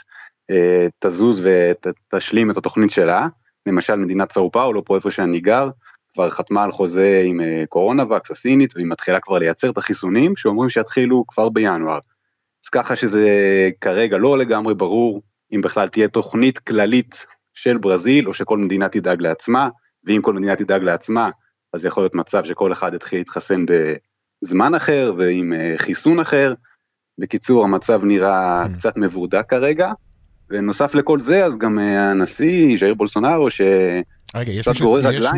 אה, תזוז ותשלים את התוכנית שלה. למשל מדינת סאו פאולו, פה איפה שאני גר, כבר חתמה על חוזה עם אה, קורונה וקס הסינית, והיא מתחילה כבר לייצר את החיסונים, שאומרים שיתחילו כבר בינואר. אז ככה שזה כרגע לא לגמרי ברור אם בכלל תהיה תוכנית כללית של ברזיל, או שכל מדינה תדאג לעצמה, ואם כל מדינה תדאג לעצמה, אז יכול להיות מצב שכל אחד יתחיל להתחסן בזמן אחר ועם אה, חיסון אחר, בקיצור, המצב נראה קצת מבורדק כרגע, ונוסף לכל זה, אז גם אה, הנשיא, ז'איר בולסונארו, ש... רגע, יש מי, ש...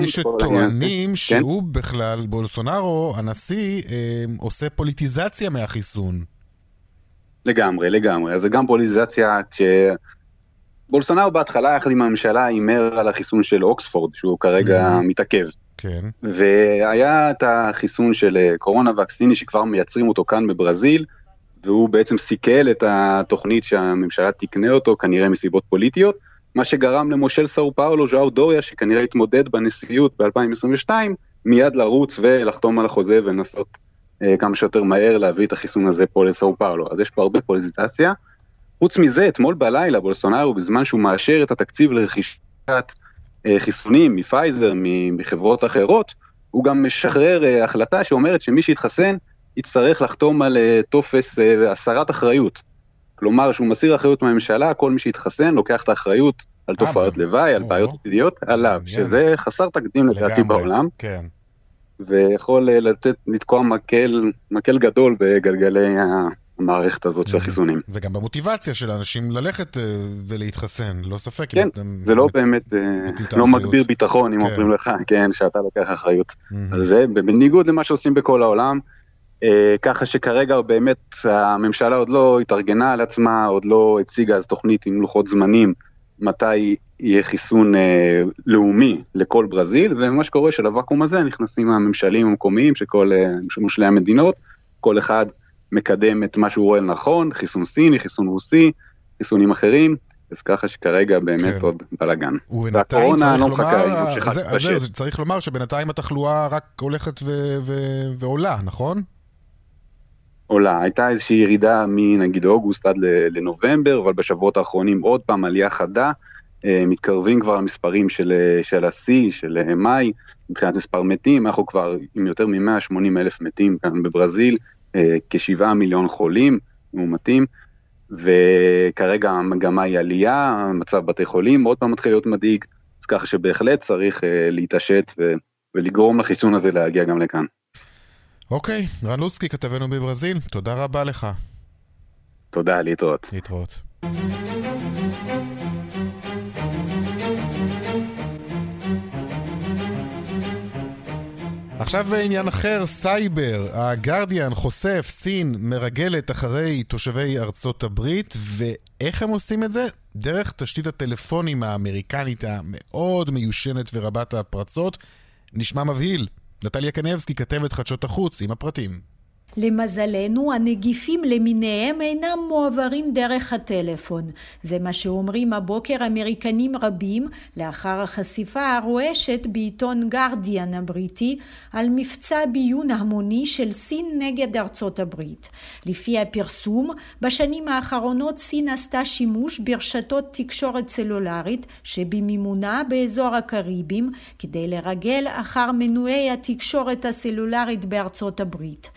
יש. שטוענים כן? שהוא בכלל, בולסונארו, הנשיא, אה, עושה פוליטיזציה מהחיסון. לגמרי, לגמרי. אז זה גם פוליטיזציה, כש... בולסונארו בהתחלה, יחד עם הממשלה, הימר על החיסון של אוקספורד, שהוא כרגע מתעכב. כן. והיה את החיסון של אה, קורונה וקסיני שכבר מייצרים אותו כאן בברזיל, והוא בעצם סיכל את התוכנית שהממשלה תקנה אותו, כנראה מסיבות פוליטיות, מה שגרם למושל סאו פאולו, ז'או דוריה, שכנראה התמודד בנשיאות ב-2022, מיד לרוץ ולחתום על החוזה ולנסות אה, כמה שיותר מהר להביא את החיסון הזה פה לסאו פאולו. אז יש פה הרבה פוליטיזציה. חוץ מזה, אתמול בלילה בולסונארו, בזמן שהוא מאשר את התקציב לרכישת אה, חיסונים מפייזר, מחברות אחרות, הוא גם משחרר אה, החלטה שאומרת שמי שיתחסן יצטרך לחתום על אה, טופס אה, הסרת אחריות. כלומר, שהוא מסיר אחריות מהממשלה, כל מי שיתחסן לוקח את האחריות על תופעות לוואי, על בעיות עתידיות, עליו, שזה חסר תקדים לדעתי בעולם, כן. ויכול אה, לתת, לתקוע מקל, מקל גדול בגלגלי המערכת הזאת של החיסונים. וגם במוטיבציה של האנשים ללכת אה, ולהתחסן, לא ספק. כן, זה לא באמת, אה, לא. מגביר ביטחון אם כן. אומרים לך, כן, שאתה לוקח אחריות. על זה, בניגוד למה שעושים בכל העולם, אה, ככה שכרגע באמת הממשלה עוד לא התארגנה על עצמה, עוד לא הציגה אז תוכנית עם לוחות זמנים, מתי יהיה חיסון אה, לאומי לכל ברזיל, ומה שקורה שלוואקום הזה נכנסים הממשלים המקומיים של כל אה, מושלי המדינות, כל אחד מקדם את מה שהוא רואה לנכון, חיסון סיני, חיסון רוסי, חיסונים אחרים, אז ככה שכרגע באמת כן. עוד בלאגן. ובינתיים צריך לא לומר, זה-. זהו, זה צריך לומר שבינתיים התחלואה רק הולכת ו- ו- ועולה, נכון? עולה. הייתה איזושהי ירידה מנגיד אוגוסט עד לנובמבר, אבל בשבועות האחרונים עוד פעם עלייה חדה. אה, מתקרבים כבר למספרים של, אה, של השיא, של אה, מאי, מבחינת מספר מתים, אנחנו כבר עם יותר מ-180 אלף מתים כאן בברזיל, כשבעה מיליון חולים מאומתים, וכרגע המגמה היא עלייה, מצב בתי חולים עוד פעם מתחיל להיות מדאיג, אז ככה שבהחלט צריך להתעשת ולגרום לחיסון הזה להגיע גם לכאן. אוקיי, רן לוצקי, כתבנו בברזיל, תודה רבה לך. תודה, להתראות. להתראות. עכשיו עניין אחר, סייבר. הגרדיאן חושף, סין מרגלת אחרי תושבי ארצות הברית, ואיך הם עושים את זה? דרך תשתית הטלפונים האמריקנית המאוד מיושנת ורבת הפרצות. נשמע מבהיל. נטליה קנבסקי, כתבת חדשות החוץ, עם הפרטים. למזלנו, הנגיפים למיניהם אינם מועברים דרך הטלפון. זה מה שאומרים הבוקר אמריקנים רבים לאחר החשיפה הרועשת בעיתון גרדיאן הבריטי על מבצע ביון המוני של סין נגד ארצות הברית. לפי הפרסום, בשנים האחרונות סין עשתה שימוש ברשתות תקשורת סלולרית שבמימונה באזור הקריבים כדי לרגל אחר מנועי התקשורת הסלולרית בארצות הברית.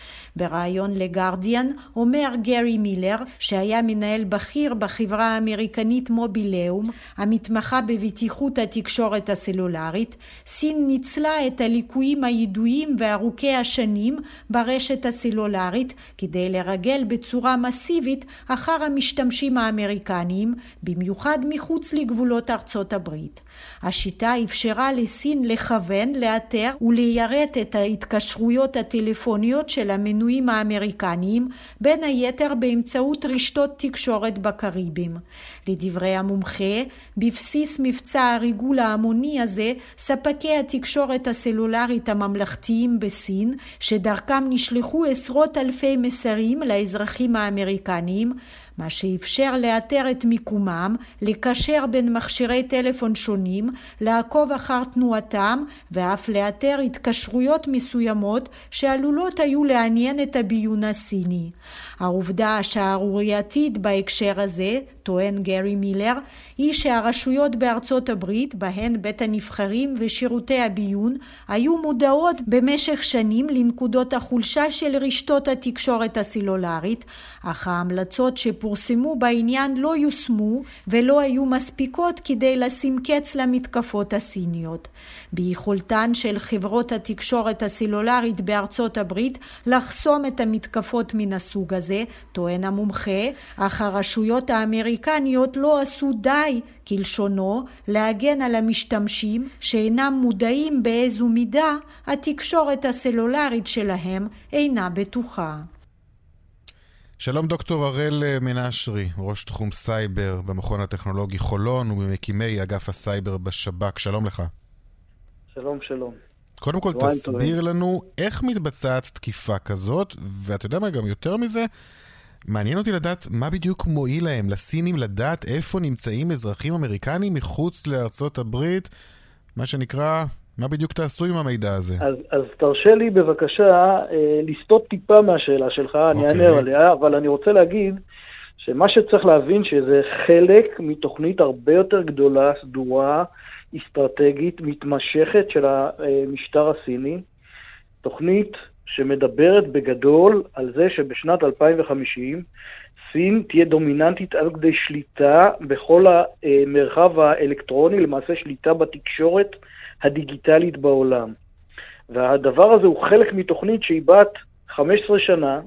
בריאיון לגרדיאן אומר גרי מילר, שהיה מנהל בכיר בחברה האמריקנית מובילאום, המתמחה בבטיחות התקשורת הסלולרית, סין ניצלה את הליקויים הידועים וארוכי השנים ברשת הסלולרית כדי לרגל בצורה מסיבית אחר המשתמשים האמריקניים, במיוחד מחוץ לגבולות ארצות הברית. השיטה אפשרה לסין לכוון, לאתר וליירט את ההתקשרויות הטלפוניות של המנויים האמריקניים, בין היתר באמצעות רשתות תקשורת בקריבים. לדברי המומחה, בבסיס מבצע הריגול ההמוני הזה, ספקי התקשורת הסלולרית הממלכתיים בסין, שדרכם נשלחו עשרות אלפי מסרים לאזרחים האמריקניים, מה שאפשר לאתר את מיקומם, לקשר בין מכשירי טלפון שונים, לעקוב אחר תנועתם ואף לאתר התקשרויות מסוימות שעלולות היו לעניין את הביון הסיני. העובדה השערורייתית בהקשר הזה, טוען גרי מילר, היא שהרשויות בארצות הברית, בהן בית הנבחרים ושירותי הביון, היו מודעות במשך שנים לנקודות החולשה של רשתות התקשורת הסלולרית, אך ההמלצות שפורסמו שפורסמו בעניין לא יושמו ולא היו מספיקות כדי לשים קץ למתקפות הסיניות. ביכולתן של חברות התקשורת הסלולרית בארצות הברית לחסום את המתקפות מן הסוג הזה, טוען המומחה, אך הרשויות האמריקניות לא עשו די, כלשונו, להגן על המשתמשים שאינם מודעים באיזו מידה התקשורת הסלולרית שלהם אינה בטוחה. שלום דוקטור הראל מנשרי, ראש תחום סייבר במכון הטכנולוגי חולון וממקימי אגף הסייבר בשב"כ, שלום לך. שלום, שלום. קודם כל תסביר לנו איך מתבצעת תקיפה כזאת, ואתה יודע מה, גם יותר מזה, מעניין אותי לדעת מה בדיוק מועיל להם, לסינים לדעת איפה נמצאים אזרחים אמריקנים מחוץ לארצות הברית, מה שנקרא, מה בדיוק תעשו עם המידע הזה? אז, אז תרשה לי בבקשה אה, לסטות טיפה מהשאלה שלך, אני אענה אוקיי. עליה, אבל אני רוצה להגיד שמה שצריך להבין שזה חלק מתוכנית הרבה יותר גדולה, סדורה, אסטרטגית, מתמשכת של המשטר הסיני. תוכנית שמדברת בגדול על זה שבשנת 2050 סין תהיה דומיננטית על כדי שליטה בכל המרחב האלקטרוני, למעשה שליטה בתקשורת הדיגיטלית בעולם. והדבר הזה הוא חלק מתוכנית שהיא בת 15 שנה,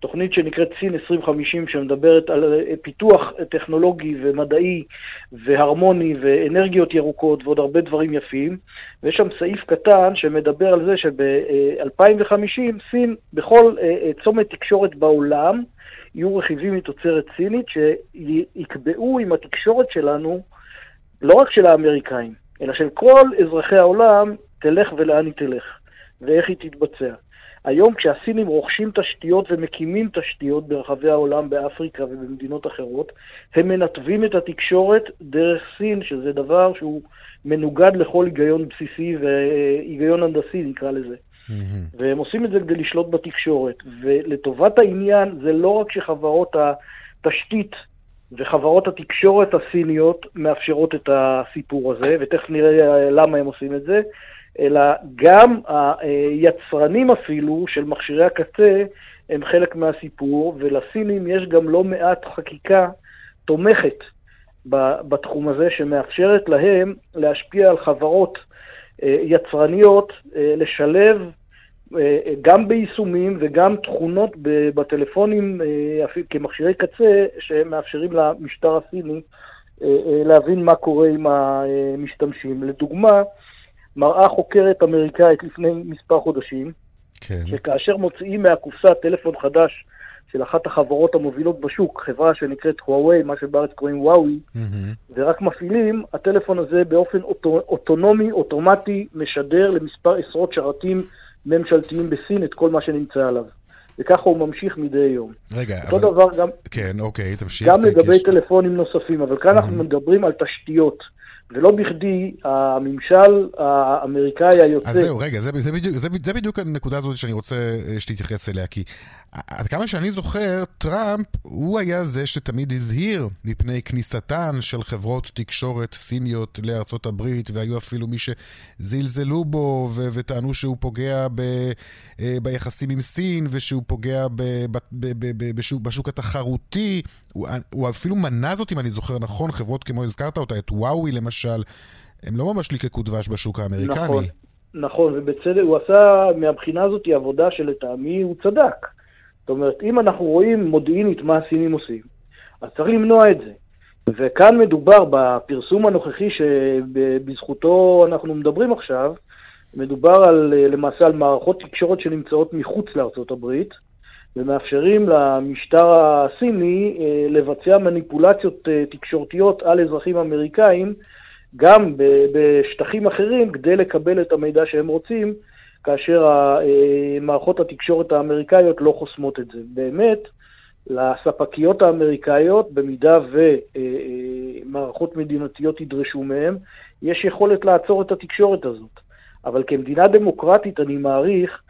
תוכנית שנקראת סין 2050, שמדברת על אה, פיתוח טכנולוגי ומדעי והרמוני ואנרגיות ירוקות ועוד הרבה דברים יפים, ויש שם סעיף קטן שמדבר על זה שב-2050 סין, בכל אה, אה, צומת תקשורת בעולם, יהיו רכיבים מתוצרת סינית שיקבעו עם התקשורת שלנו, לא רק של האמריקאים, אלא של כל אזרחי העולם, תלך ולאן היא תלך, ואיך היא תתבצע. היום כשהסינים רוכשים תשתיות ומקימים תשתיות ברחבי העולם, באפריקה ובמדינות אחרות, הם מנתבים את התקשורת דרך סין, שזה דבר שהוא מנוגד לכל היגיון בסיסי והיגיון הנדסי נקרא לזה. Mm-hmm. והם עושים את זה כדי לשלוט בתקשורת. ולטובת העניין זה לא רק שחברות התשתית וחברות התקשורת הסיניות מאפשרות את הסיפור הזה, ותכף נראה למה הם עושים את זה, אלא גם היצרנים אפילו של מכשירי הקצה הם חלק מהסיפור, ולסינים יש גם לא מעט חקיקה תומכת בתחום הזה, שמאפשרת להם להשפיע על חברות אה, יצרניות, אה, לשלב אה, גם ביישומים וגם תכונות בטלפונים כמכשירי קצה שמאפשרים למשטר הסיני להבין מה קורה עם המשתמשים. לדוגמה, מראה חוקרת אמריקאית לפני מספר חודשים, כן. שכאשר מוציאים מהקופסה טלפון חדש של אחת החברות המובילות בשוק, חברה שנקראת הוואוי, מה שבארץ קוראים וואוי, mm-hmm. ורק מפעילים, הטלפון הזה באופן אוטו, אוטונומי, אוטומטי, משדר למספר עשרות שרתים ממשלתיים בסין את כל מה שנמצא עליו. וככה הוא ממשיך מדי יום. רגע, אותו אבל... דבר גם... כן, אוקיי, תמשיך. גם לגבי יש... טלפונים נוספים, אבל כאן mm-hmm. אנחנו מדברים על תשתיות. ולא בכדי הממשל האמריקאי היוצא... אז זהו, רגע, זה, זה, בדיוק, זה, זה בדיוק הנקודה הזאת שאני רוצה אה, שתתייחס אליה, כי עד כמה שאני זוכר, טראמפ הוא היה זה שתמיד הזהיר מפני כניסתן של חברות תקשורת סיניות לארצות הברית, והיו אפילו מי שזלזלו בו ו- וטענו שהוא פוגע ב- אה, ביחסים עם סין, ושהוא פוגע ב- ב- ב- ב- בשוק, בשוק התחרותי. הוא, הוא אפילו מנה זאת, אם אני זוכר נכון, חברות כמו הזכרת אותה, את וואוי למשל, הם לא ממש ליקקו דבש בשוק האמריקני. נכון, נכון, ובצדק, הוא עשה מהבחינה הזאת עבודה שלטעמי הוא צדק. זאת אומרת, אם אנחנו רואים מודיעינית מה הסינים עושים, אז צריך למנוע את זה. וכאן מדובר בפרסום הנוכחי שבזכותו אנחנו מדברים עכשיו, מדובר על, למעשה על מערכות תקשורת שנמצאות מחוץ לארצות הברית, ומאפשרים למשטר הסיני אה, לבצע מניפולציות אה, תקשורתיות על אזרחים אמריקאים גם בשטחים אחרים כדי לקבל את המידע שהם רוצים, כאשר אה, מערכות התקשורת האמריקאיות לא חוסמות את זה. באמת, לספקיות האמריקאיות, במידה ומערכות מדינתיות ידרשו מהם, יש יכולת לעצור את התקשורת הזאת. אבל כמדינה דמוקרטית, אני מעריך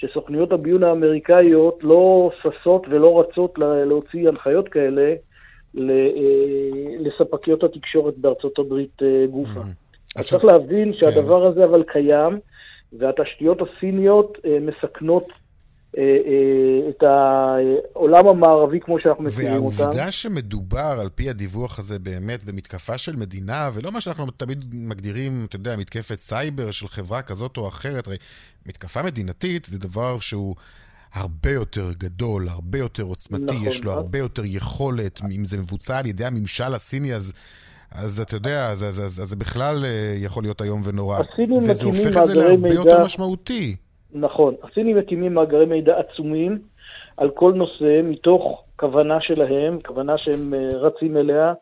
שסוכניות הביון האמריקאיות לא ששות ולא רצות להוציא הנחיות כאלה אה, לספקיות התקשורת בארצות הברית אה, גופה. Mm-hmm. אז צריך להבין שהדבר כן. הזה אבל קיים, והתשתיות הסיניות אה, מסכנות את העולם המערבי כמו שאנחנו מכירים אותם. והעובדה שמדובר, על פי הדיווח הזה, באמת במתקפה של מדינה, ולא מה שאנחנו תמיד מגדירים, אתה יודע, מתקפת סייבר של חברה כזאת או אחרת, הרי מתקפה מדינתית זה דבר שהוא... הרבה יותר גדול, הרבה יותר עוצמתי, נכון, יש לו הרבה יותר יכולת, אם זה מבוצע על ידי הממשל הסיני, אז, אז אתה יודע, אז, אז, אז, אז זה בכלל אה, יכול להיות איום ונורא. וזה הופך את זה להרבה מידע... יותר משמעותי. נכון, הסינים מקימים מאגרי מידע עצומים על כל נושא, מתוך כוונה שלהם, כוונה שהם אה, רצים אליה,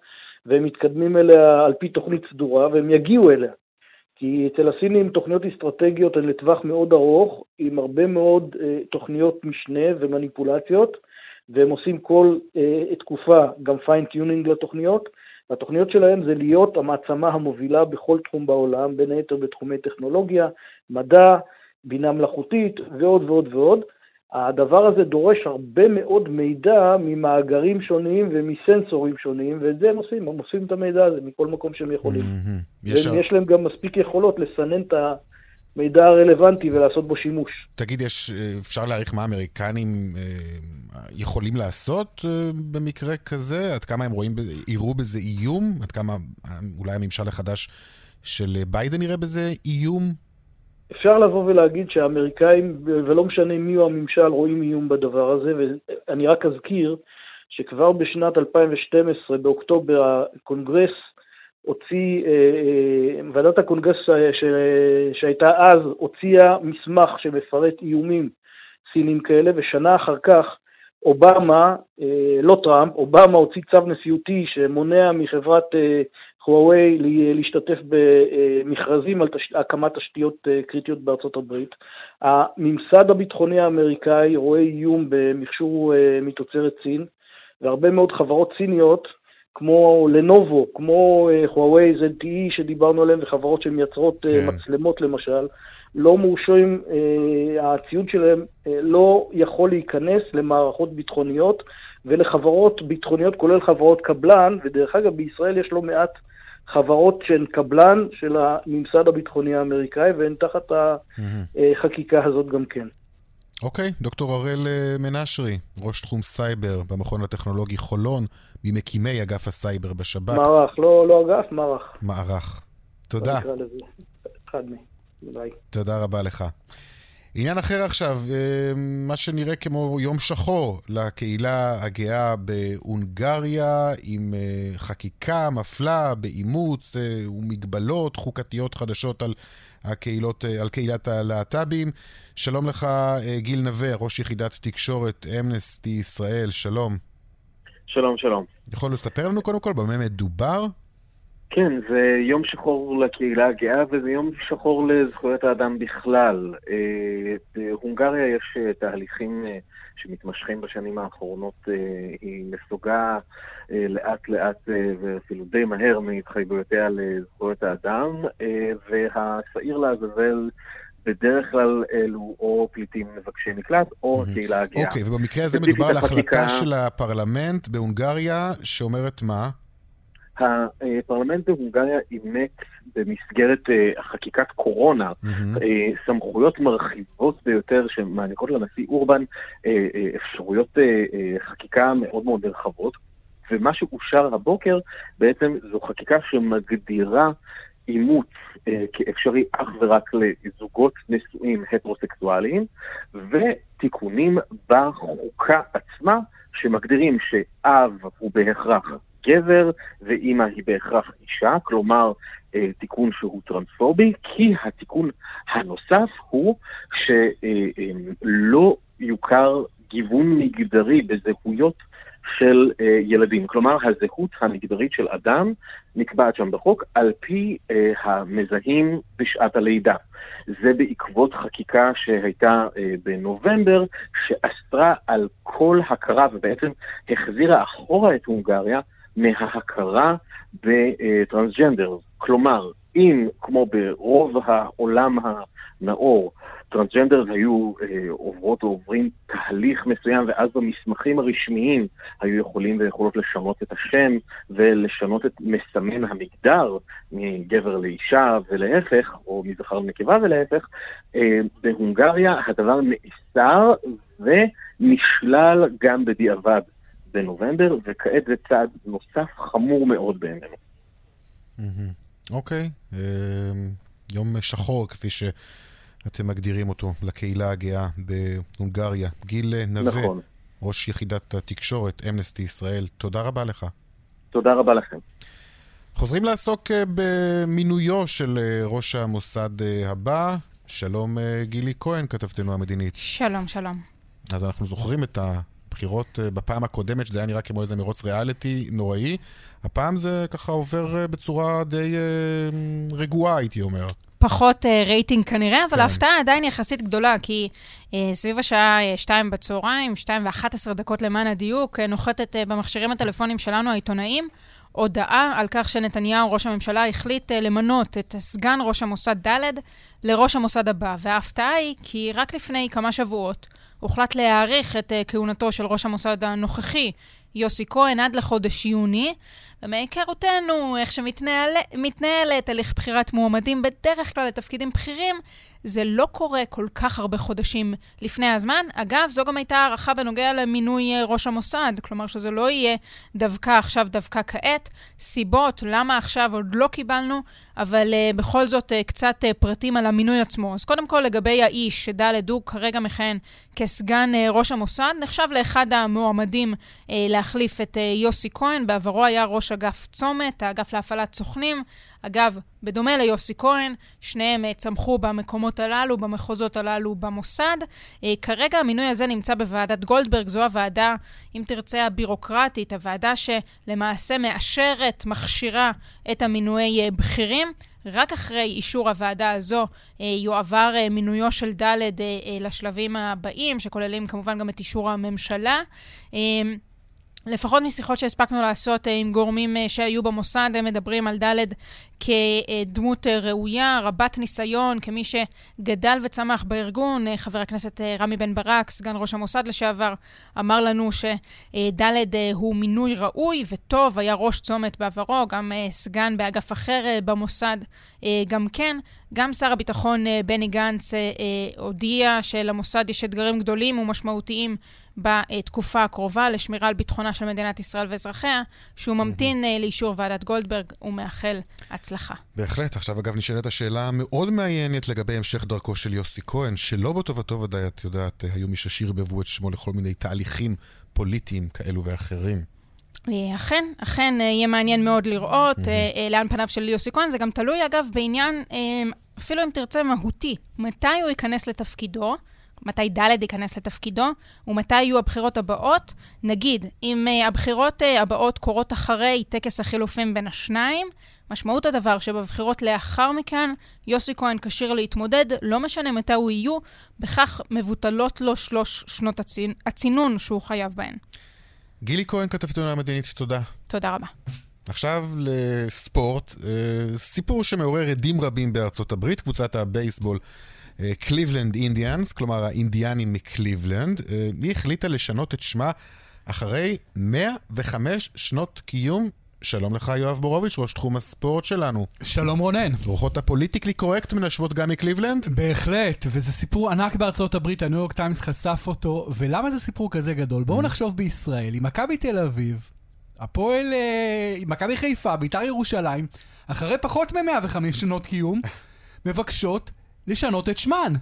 והם מתקדמים אליה על פי תוכנית סדורה, והם יגיעו אליה. כי אצל הסינים תוכניות אסטרטגיות הן לטווח מאוד ארוך, עם הרבה מאוד אה, תוכניות משנה ומניפולציות, והם עושים כל אה, תקופה גם fine-tuning לתוכניות. והתוכניות שלהם זה להיות המעצמה המובילה בכל תחום בעולם, בין היתר בתחומי טכנולוגיה, מדע, בינה מלאכותית ועוד ועוד ועוד. הדבר הזה דורש הרבה מאוד מידע ממאגרים שונים ומסנסורים שונים, ואת זה הם עושים, הם עושים את המידע הזה מכל מקום שהם יכולים. Mm-hmm. ויש להם גם מספיק יכולות לסנן את המידע הרלוונטי ולעשות בו שימוש. תגיד, יש, אפשר להעריך מה האמריקנים אה, יכולים לעשות אה, במקרה כזה? עד כמה הם רואים, יראו בזה איום? עד כמה אולי הממשל החדש של ביידן יראה בזה איום? אפשר לבוא ולהגיד שהאמריקאים, ולא משנה מי הוא הממשל, רואים איום בדבר הזה, ואני רק אזכיר שכבר בשנת 2012, באוקטובר, הקונגרס הוציא, אה, אה, ועדת הקונגרס ש, שהייתה אז, הוציאה מסמך שמפרט איומים סינים כאלה, ושנה אחר כך אובמה, אה, לא טראמפ, אובמה הוציא צו נשיאותי שמונע מחברת הוואווי להשתתף במכרזים על תש... הקמת תשתיות אה, קריטיות בארצות הברית. הממסד הביטחוני האמריקאי רואה איום במכשור אה, מתוצרת סין, והרבה מאוד חברות סיניות, כמו לנובו, כמו הוואווי, ZTE שדיברנו עליהן, וחברות שמייצרות כן. מצלמות למשל, לא מאושרים, הציוד שלהם לא יכול להיכנס למערכות ביטחוניות ולחברות ביטחוניות, כולל חברות קבלן, ודרך אגב, בישראל יש לא מעט חברות שהן קבלן של הממסד הביטחוני האמריקאי, והן תחת החקיקה הזאת גם כן. אוקיי, okay, דוקטור הראל אה, מנשרי, ראש תחום סייבר במכון הטכנולוגי חולון, ממקימי אגף הסייבר בשב"כ. מערך, לא, לא אגף, מערך. מערך. תודה. אחד מהם. ביי. תודה רבה לך. עניין אחר עכשיו, אה, מה שנראה כמו יום שחור לקהילה הגאה בהונגריה, עם אה, חקיקה מפלה באימוץ אה, ומגבלות חוקתיות חדשות על, הקהילות, על קהילת הלהט"בים. שלום לך, גיל נווה, ראש יחידת תקשורת אמנסטי ישראל, שלום. שלום, שלום. יכול לספר לנו קודם כל במה מדובר? כן, זה יום שחור לקהילה הגאה וזה יום שחור לזכויות האדם בכלל. אה, בהונגריה יש אה, תהליכים אה, שמתמשכים בשנים האחרונות. היא נסוגה לאט לאט ואפילו די מהר מהתחייבויותיה לזכויות האדם, והשעיר לעזאזל בדרך כלל אלו או פליטים מבקשי מקלט או הקהילה הגאה. אוקיי, ובמקרה הזה מדובר על החלטה של הפרלמנט בהונגריה שאומרת מה? הפרלמנט בהונגריה אימץ במסגרת uh, חקיקת קורונה mm-hmm. uh, סמכויות מרחיבות ביותר שמעניקות לנשיא אורבן uh, אפשרויות חקיקה מאוד מאוד נרחבות. ומה שאושר הבוקר בעצם זו חקיקה שמגדירה אימוץ אה, כאפשרי אך ורק לזוגות נשואים הטרוסקסואליים, ותיקונים בחוקה עצמה שמגדירים שאב הוא בהכרח גבר ואימא היא בהכרח אישה, כלומר אה, תיקון שהוא טרנספובי, כי התיקון הנוסף הוא שלא אה, יוכר גיוון מגדרי בזהויות של ילדים. כלומר, הזהות המגדרית של אדם נקבעת שם בחוק על פי המזהים בשעת הלידה. זה בעקבות חקיקה שהייתה בנובמבר, שאסרה על כל הכרה ובעצם החזירה אחורה את הונגריה מההכרה בטרנסג'נדר. כלומר, אם, כמו ברוב העולם הנאור, טרנסג'נדר היו אה, עוברות או עוברים תהליך מסוים, ואז במסמכים הרשמיים היו יכולים ויכולות לשנות את השם ולשנות את מסמן המגדר מגבר לאישה ולהפך, או מזכר לנקבה ולהפך. אה, בהונגריה הדבר נאסר ונשלל גם בדיעבד בנובמבר, וכעת זה צעד נוסף חמור מאוד בעינינו. אוקיי, אה, יום שחור כפי ש... אתם מגדירים אותו, לקהילה הגאה בהונגריה. גיל נווה, נכון. ראש יחידת התקשורת, אמנסטי ישראל, תודה רבה לך. תודה רבה לכם. חוזרים לעסוק אה, במינויו של אה, ראש המוסד אה, הבא. שלום גילי כהן, כתבתנו המדינית. שלום, שלום. אז אנחנו זוכרים את הבחירות בפעם הקודמת, שזה היה נראה כמו איזה מרוץ ריאליטי נוראי. הפעם זה ככה עובר בצורה די רגועה, הייתי אומר. פחות uh, רייטינג כנראה, אבל כן. ההפתעה עדיין יחסית גדולה, כי uh, סביב השעה 2 בצהריים, 2 ו-11 דקות למען הדיוק, uh, נוחתת uh, במכשירים הטלפונים שלנו, העיתונאים, הודעה על כך שנתניהו, ראש הממשלה, החליט uh, למנות את סגן ראש המוסד ד' לראש המוסד הבא. וההפתעה היא כי רק לפני כמה שבועות הוחלט להאריך את uh, כהונתו של ראש המוסד הנוכחי, יוסי כהן, עד לחודש יוני. ומהיכרותנו, איך שמתנהלת הליך בחירת מועמדים בדרך כלל לתפקידים בכירים, זה לא קורה כל כך הרבה חודשים לפני הזמן. אגב, זו גם הייתה הערכה בנוגע למינוי אה, ראש המוסד, כלומר שזה לא יהיה דווקא עכשיו, דווקא כעת. סיבות, למה עכשיו עוד לא קיבלנו, אבל uh, בכל זאת uh, קצת uh, פרטים על המינוי עצמו. אז קודם כל לגבי האיש שד' הוא כרגע מכהן כסגן uh, ראש המוסד, נחשב לאחד המועמדים uh, להחליף את uh, יוסי כהן, בעברו היה ראש אגף צומת, האגף להפעלת סוכנים. אגב, בדומה ליוסי כהן, שניהם uh, צמחו במקומות הללו, במחוזות הללו במוסד. Uh, כרגע המינוי הזה נמצא בוועדת גולדברג, זו הוועדה, אם תרצה, הבירוקרטית, הוועדה שלמעשה מאשרת, מכשירה את המינויי uh, בכירים. רק אחרי אישור הוועדה הזו אה, יועבר אה, מינויו של ד' אה, לשלבים הבאים, שכוללים כמובן גם את אישור הממשלה. לפחות משיחות שהספקנו לעשות עם גורמים שהיו במוסד, הם מדברים על ד' כדמות ראויה, רבת ניסיון, כמי שגדל וצמח בארגון. חבר הכנסת רמי בן ברק, סגן ראש המוסד לשעבר, אמר לנו שד' הוא מינוי ראוי וטוב, היה ראש צומת בעברו, גם סגן באגף אחר במוסד גם כן. גם שר הביטחון בני גנץ הודיע שלמוסד יש אתגרים גדולים ומשמעותיים בתקופה הקרובה לשמירה על ביטחונה של מדינת ישראל ואזרחיה, שהוא ממתין לאישור ועדת גולדברג ומאחל הצלחה. בהחלט. עכשיו, אגב, נשאלת השאלה המאוד מעניינת לגבי המשך דרכו של יוסי כהן, שלא בטובתו ודאי, את יודעת, היו מי ששירבבו את שמו לכל מיני תהליכים פוליטיים כאלו ואחרים. אכן, אכן יהיה מעניין מאוד לראות mm-hmm. לאן פניו של יוסי כהן. זה גם תלוי, אגב, בעניין, אפילו אם תרצה, מהותי. מתי הוא ייכנס לתפקידו? מתי ד' ייכנס לתפקידו, ומתי יהיו הבחירות הבאות. נגיד, אם uh, הבחירות uh, הבאות קורות אחרי טקס החילופים בין השניים, משמעות הדבר שבבחירות לאחר מכן, יוסי כהן כשיר להתמודד, לא משנה מתי הוא יהיו, בכך מבוטלות לו שלוש שנות הצינ... הצינון שהוא חייב בהן. גילי כהן, כתבתנו המדינית, תודה. תודה רבה. עכשיו לספורט, אה, סיפור שמעורר הדים רבים בארצות הברית, קבוצת הבייסבול קליבלנד אינדיאנס, כלומר האינדיאנים מקליבלנד, אה, היא החליטה לשנות את שמה אחרי 105 שנות קיום. שלום לך, יואב בורוביץ', ראש תחום הספורט שלנו. שלום רונן. רוחות ה politically correct מנשבות גם מקליבלנד? בהחלט, וזה סיפור ענק בארצות הברית, הניו יורק טיימס חשף אותו, ולמה זה סיפור כזה גדול? בואו mm. נחשוב בישראל, עם מכבי תל אביב, הפועל, אה, מכבי חיפה, בית"ר ירושלים, אחרי פחות מ-105 שנות קיום, מבקשות לשנות את שמן.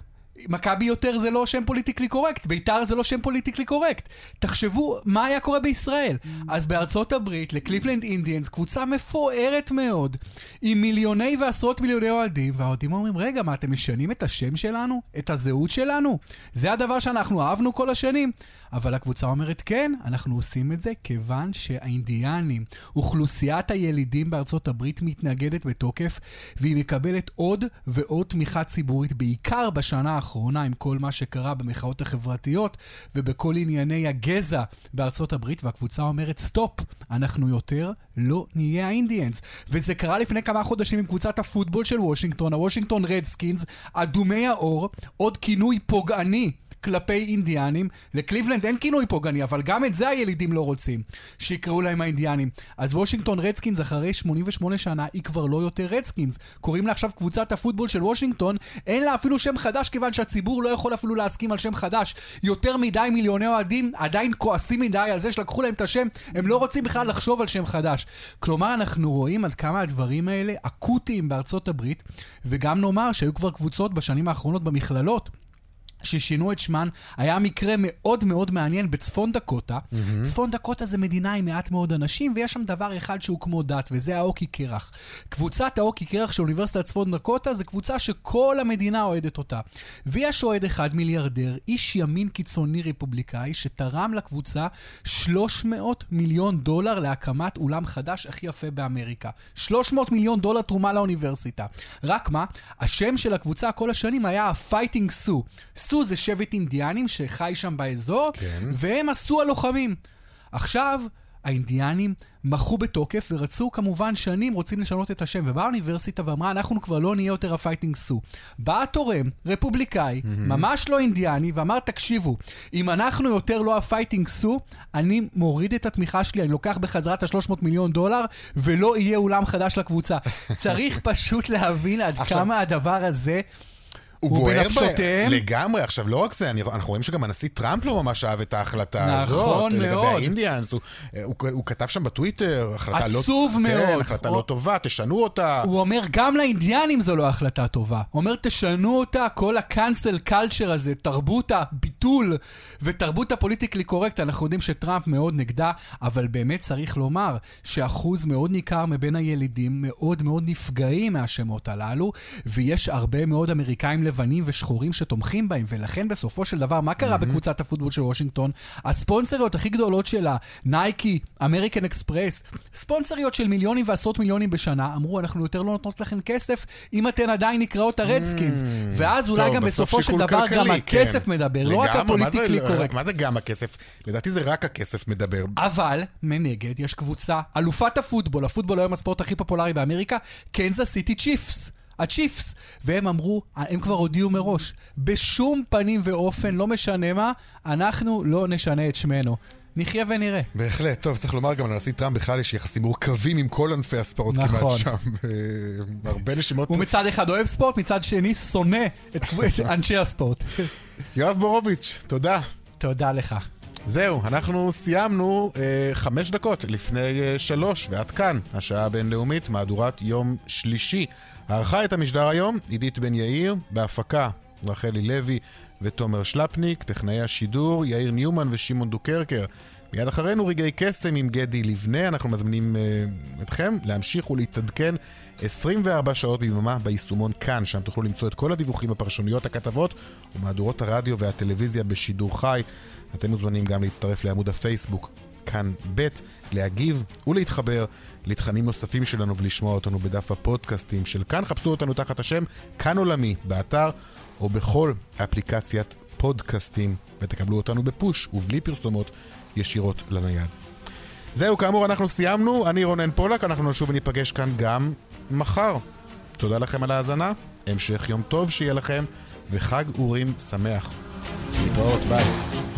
מכבי יותר זה לא שם politically correct, ביתר זה לא שם politically correct. תחשבו מה היה קורה בישראל. אז בארצות הברית, לקליבלנד אינדיאנס, קבוצה מפוארת מאוד, עם מיליוני ועשרות מיליוני אוהדים, והאוהדים אומרים, רגע, מה, אתם משנים את השם שלנו? את הזהות שלנו? זה הדבר שאנחנו אהבנו כל השנים. אבל הקבוצה אומרת, כן, אנחנו עושים את זה כיוון שהאינדיאנים, אוכלוסיית הילידים בארצות הברית מתנגדת בתוקף, והיא מקבלת עוד ועוד תמיכה ציבורית, בעיקר בשנה האחרונה עם כל מה שקרה במחאות החברתיות ובכל ענייני הגזע בארצות הברית, והקבוצה אומרת, סטופ, אנחנו יותר לא נהיה האינדיאנס. וזה קרה לפני כמה חודשים עם קבוצת הפוטבול של וושינגטון, הוושינגטון רדסקינס, אדומי העור, עוד כינוי פוגעני כלפי אינדיאנים. לקליבלנד אין כינוי פוגעני, אבל גם את זה הילידים לא רוצים, שיקראו להם האינדיאנים. אז וושינגטון רדסקינס אחרי 88 שנה היא כבר לא יותר רדסקינס. קוראים לה עכשיו קבוצת הפוטבול של וושינגטון, אין לה אפילו שם חדש כיוון שהציבור לא יכול אפילו להסכים על שם חדש. יותר מדי מיליוני אוהדים עדיין כועסים מדי על זה שלקחו להם את השם, הם לא רוצים בכלל לחשוב על שם חדש. כלומר, אנחנו רואים עד כמה הדברים האלה אקוטיים בארצות הברית, וגם נאמר שהיו כבר קבוצות בשנים האחרונות במכללות. ששינו את שמן, היה מקרה מאוד מאוד מעניין בצפון דקוטה. Mm-hmm. צפון דקוטה זה מדינה עם מעט מאוד אנשים, ויש שם דבר אחד שהוא כמו דת, וזה האוקי קרח. קבוצת האוקי קרח של אוניברסיטת צפון דקוטה זה קבוצה שכל המדינה אוהדת אותה. ויש אוהד אחד מיליארדר, איש ימין קיצוני רפובליקאי, שתרם לקבוצה 300 מיליון דולר להקמת אולם חדש הכי יפה באמריקה. 300 מיליון דולר תרומה לאוניברסיטה. רק מה, השם של הקבוצה כל השנים היה ה-Fighting Sioux. הסו זה שבט אינדיאנים שחי שם באזור, כן. והם הסו הלוחמים. עכשיו, האינדיאנים מחו בתוקף ורצו כמובן שנים רוצים לשנות את השם ובאה האוניברסיטה ואמרה אנחנו כבר לא נהיה יותר ה Fighting Sioux. בא התורם, רפובליקאי, mm-hmm. ממש לא אינדיאני ואמר תקשיבו אם אנחנו יותר לא ה Fighting Sioux אני מוריד את התמיכה שלי אני לוקח בחזרה את ה-300 מיליון דולר ולא יהיה אולם חדש לקבוצה. *laughs* צריך פשוט להבין עד עכשיו... כמה הדבר הזה הוא בוער בנפשותיהם. לגמרי. עכשיו, לא רק זה, אני, אנחנו רואים שגם הנשיא טראמפ לא ממש אהב את ההחלטה נכון הזאת. נכון מאוד. לגבי האינדיאנס, הוא, הוא, הוא כתב שם בטוויטר, החלטה לא... עצוב מאוד. כן, החלטה הוא... לא טובה, תשנו אותה. הוא אומר, גם לאינדיאנים זו לא החלטה טובה. הוא אומר, תשנו אותה, כל ה cancel culture הזה, תרבות הביטול ותרבות ה politically correct, אנחנו יודעים שטראמפ מאוד נגדה, אבל באמת צריך לומר שאחוז מאוד ניכר מבין הילידים מאוד מאוד נפגעים מהשמות הללו, ויש הרבה מאוד אמריקאים לבנים ושחורים שתומכים בהם, ולכן בסופו של דבר, מה קרה mm-hmm. בקבוצת הפוטבול של וושינגטון? הספונסריות הכי גדולות שלה, נייקי, אמריקן אקספרס, ספונסריות של מיליונים ועשרות מיליונים בשנה, אמרו, אנחנו יותר לא נותנות לכם כסף אם אתן עדיין נקראות הרדסקינס. Mm-hmm. ואז אולי טוב, גם בסופו של דבר כלכלי, גם הכסף כן. מדבר, לא רק ה politically correct. מה זה גם הכסף? לדעתי זה רק הכסף מדבר. אבל, מנגד, יש קבוצה, אלופת הפוטבול, הפוטבול היום הספורט הכי פופולרי באמריקה, קנזס סיטי צ'יפס. הצ'יפס. והם אמרו, הם כבר הודיעו מראש, בשום פנים ואופן, לא משנה מה, אנחנו לא נשנה את שמנו. נחיה ונראה. בהחלט. טוב, צריך לומר גם לנשיא טראמפ בכלל יש יחסים מורכבים עם כל ענפי הספורט נכון. כמעט שם. הרבה נשימות... הוא מצד אחד אוהב ספורט, מצד שני שונא את אנשי הספורט. *laughs* יואב בורוביץ', תודה. תודה לך. זהו, אנחנו סיימנו אה, חמש דקות לפני אה, שלוש, ועד כאן, השעה הבינלאומית, מהדורת יום שלישי. ערכה את המשדר היום עידית בן יאיר, בהפקה רחלי לוי ותומר שלפניק, טכנאי השידור יאיר ניומן ושמעון דוקרקר. מיד אחרינו רגעי קסם עם גדי לבנה, אנחנו מזמינים uh, אתכם להמשיך ולהתעדכן 24 שעות ביממה ביישומון כאן, שם תוכלו למצוא את כל הדיווחים, הפרשנויות, הכתבות ומהדורות הרדיו והטלוויזיה בשידור חי. אתם מוזמנים גם להצטרף לעמוד הפייסבוק כאן ב', להגיב ולהתחבר לתכנים נוספים שלנו ולשמוע אותנו בדף הפודקאסטים של כאן. חפשו אותנו תחת השם כאן עולמי, באתר או בכל אפליקציית פודקאסטים, ותקבלו אותנו בפוש ובלי פרסומות ישירות לנייד. זהו, כאמור, אנחנו סיימנו. אני רונן פולק, אנחנו נשוב וניפגש כאן גם מחר. תודה לכם על ההאזנה, המשך יום טוב שיהיה לכם, וחג אורים שמח. להתראות, ביי.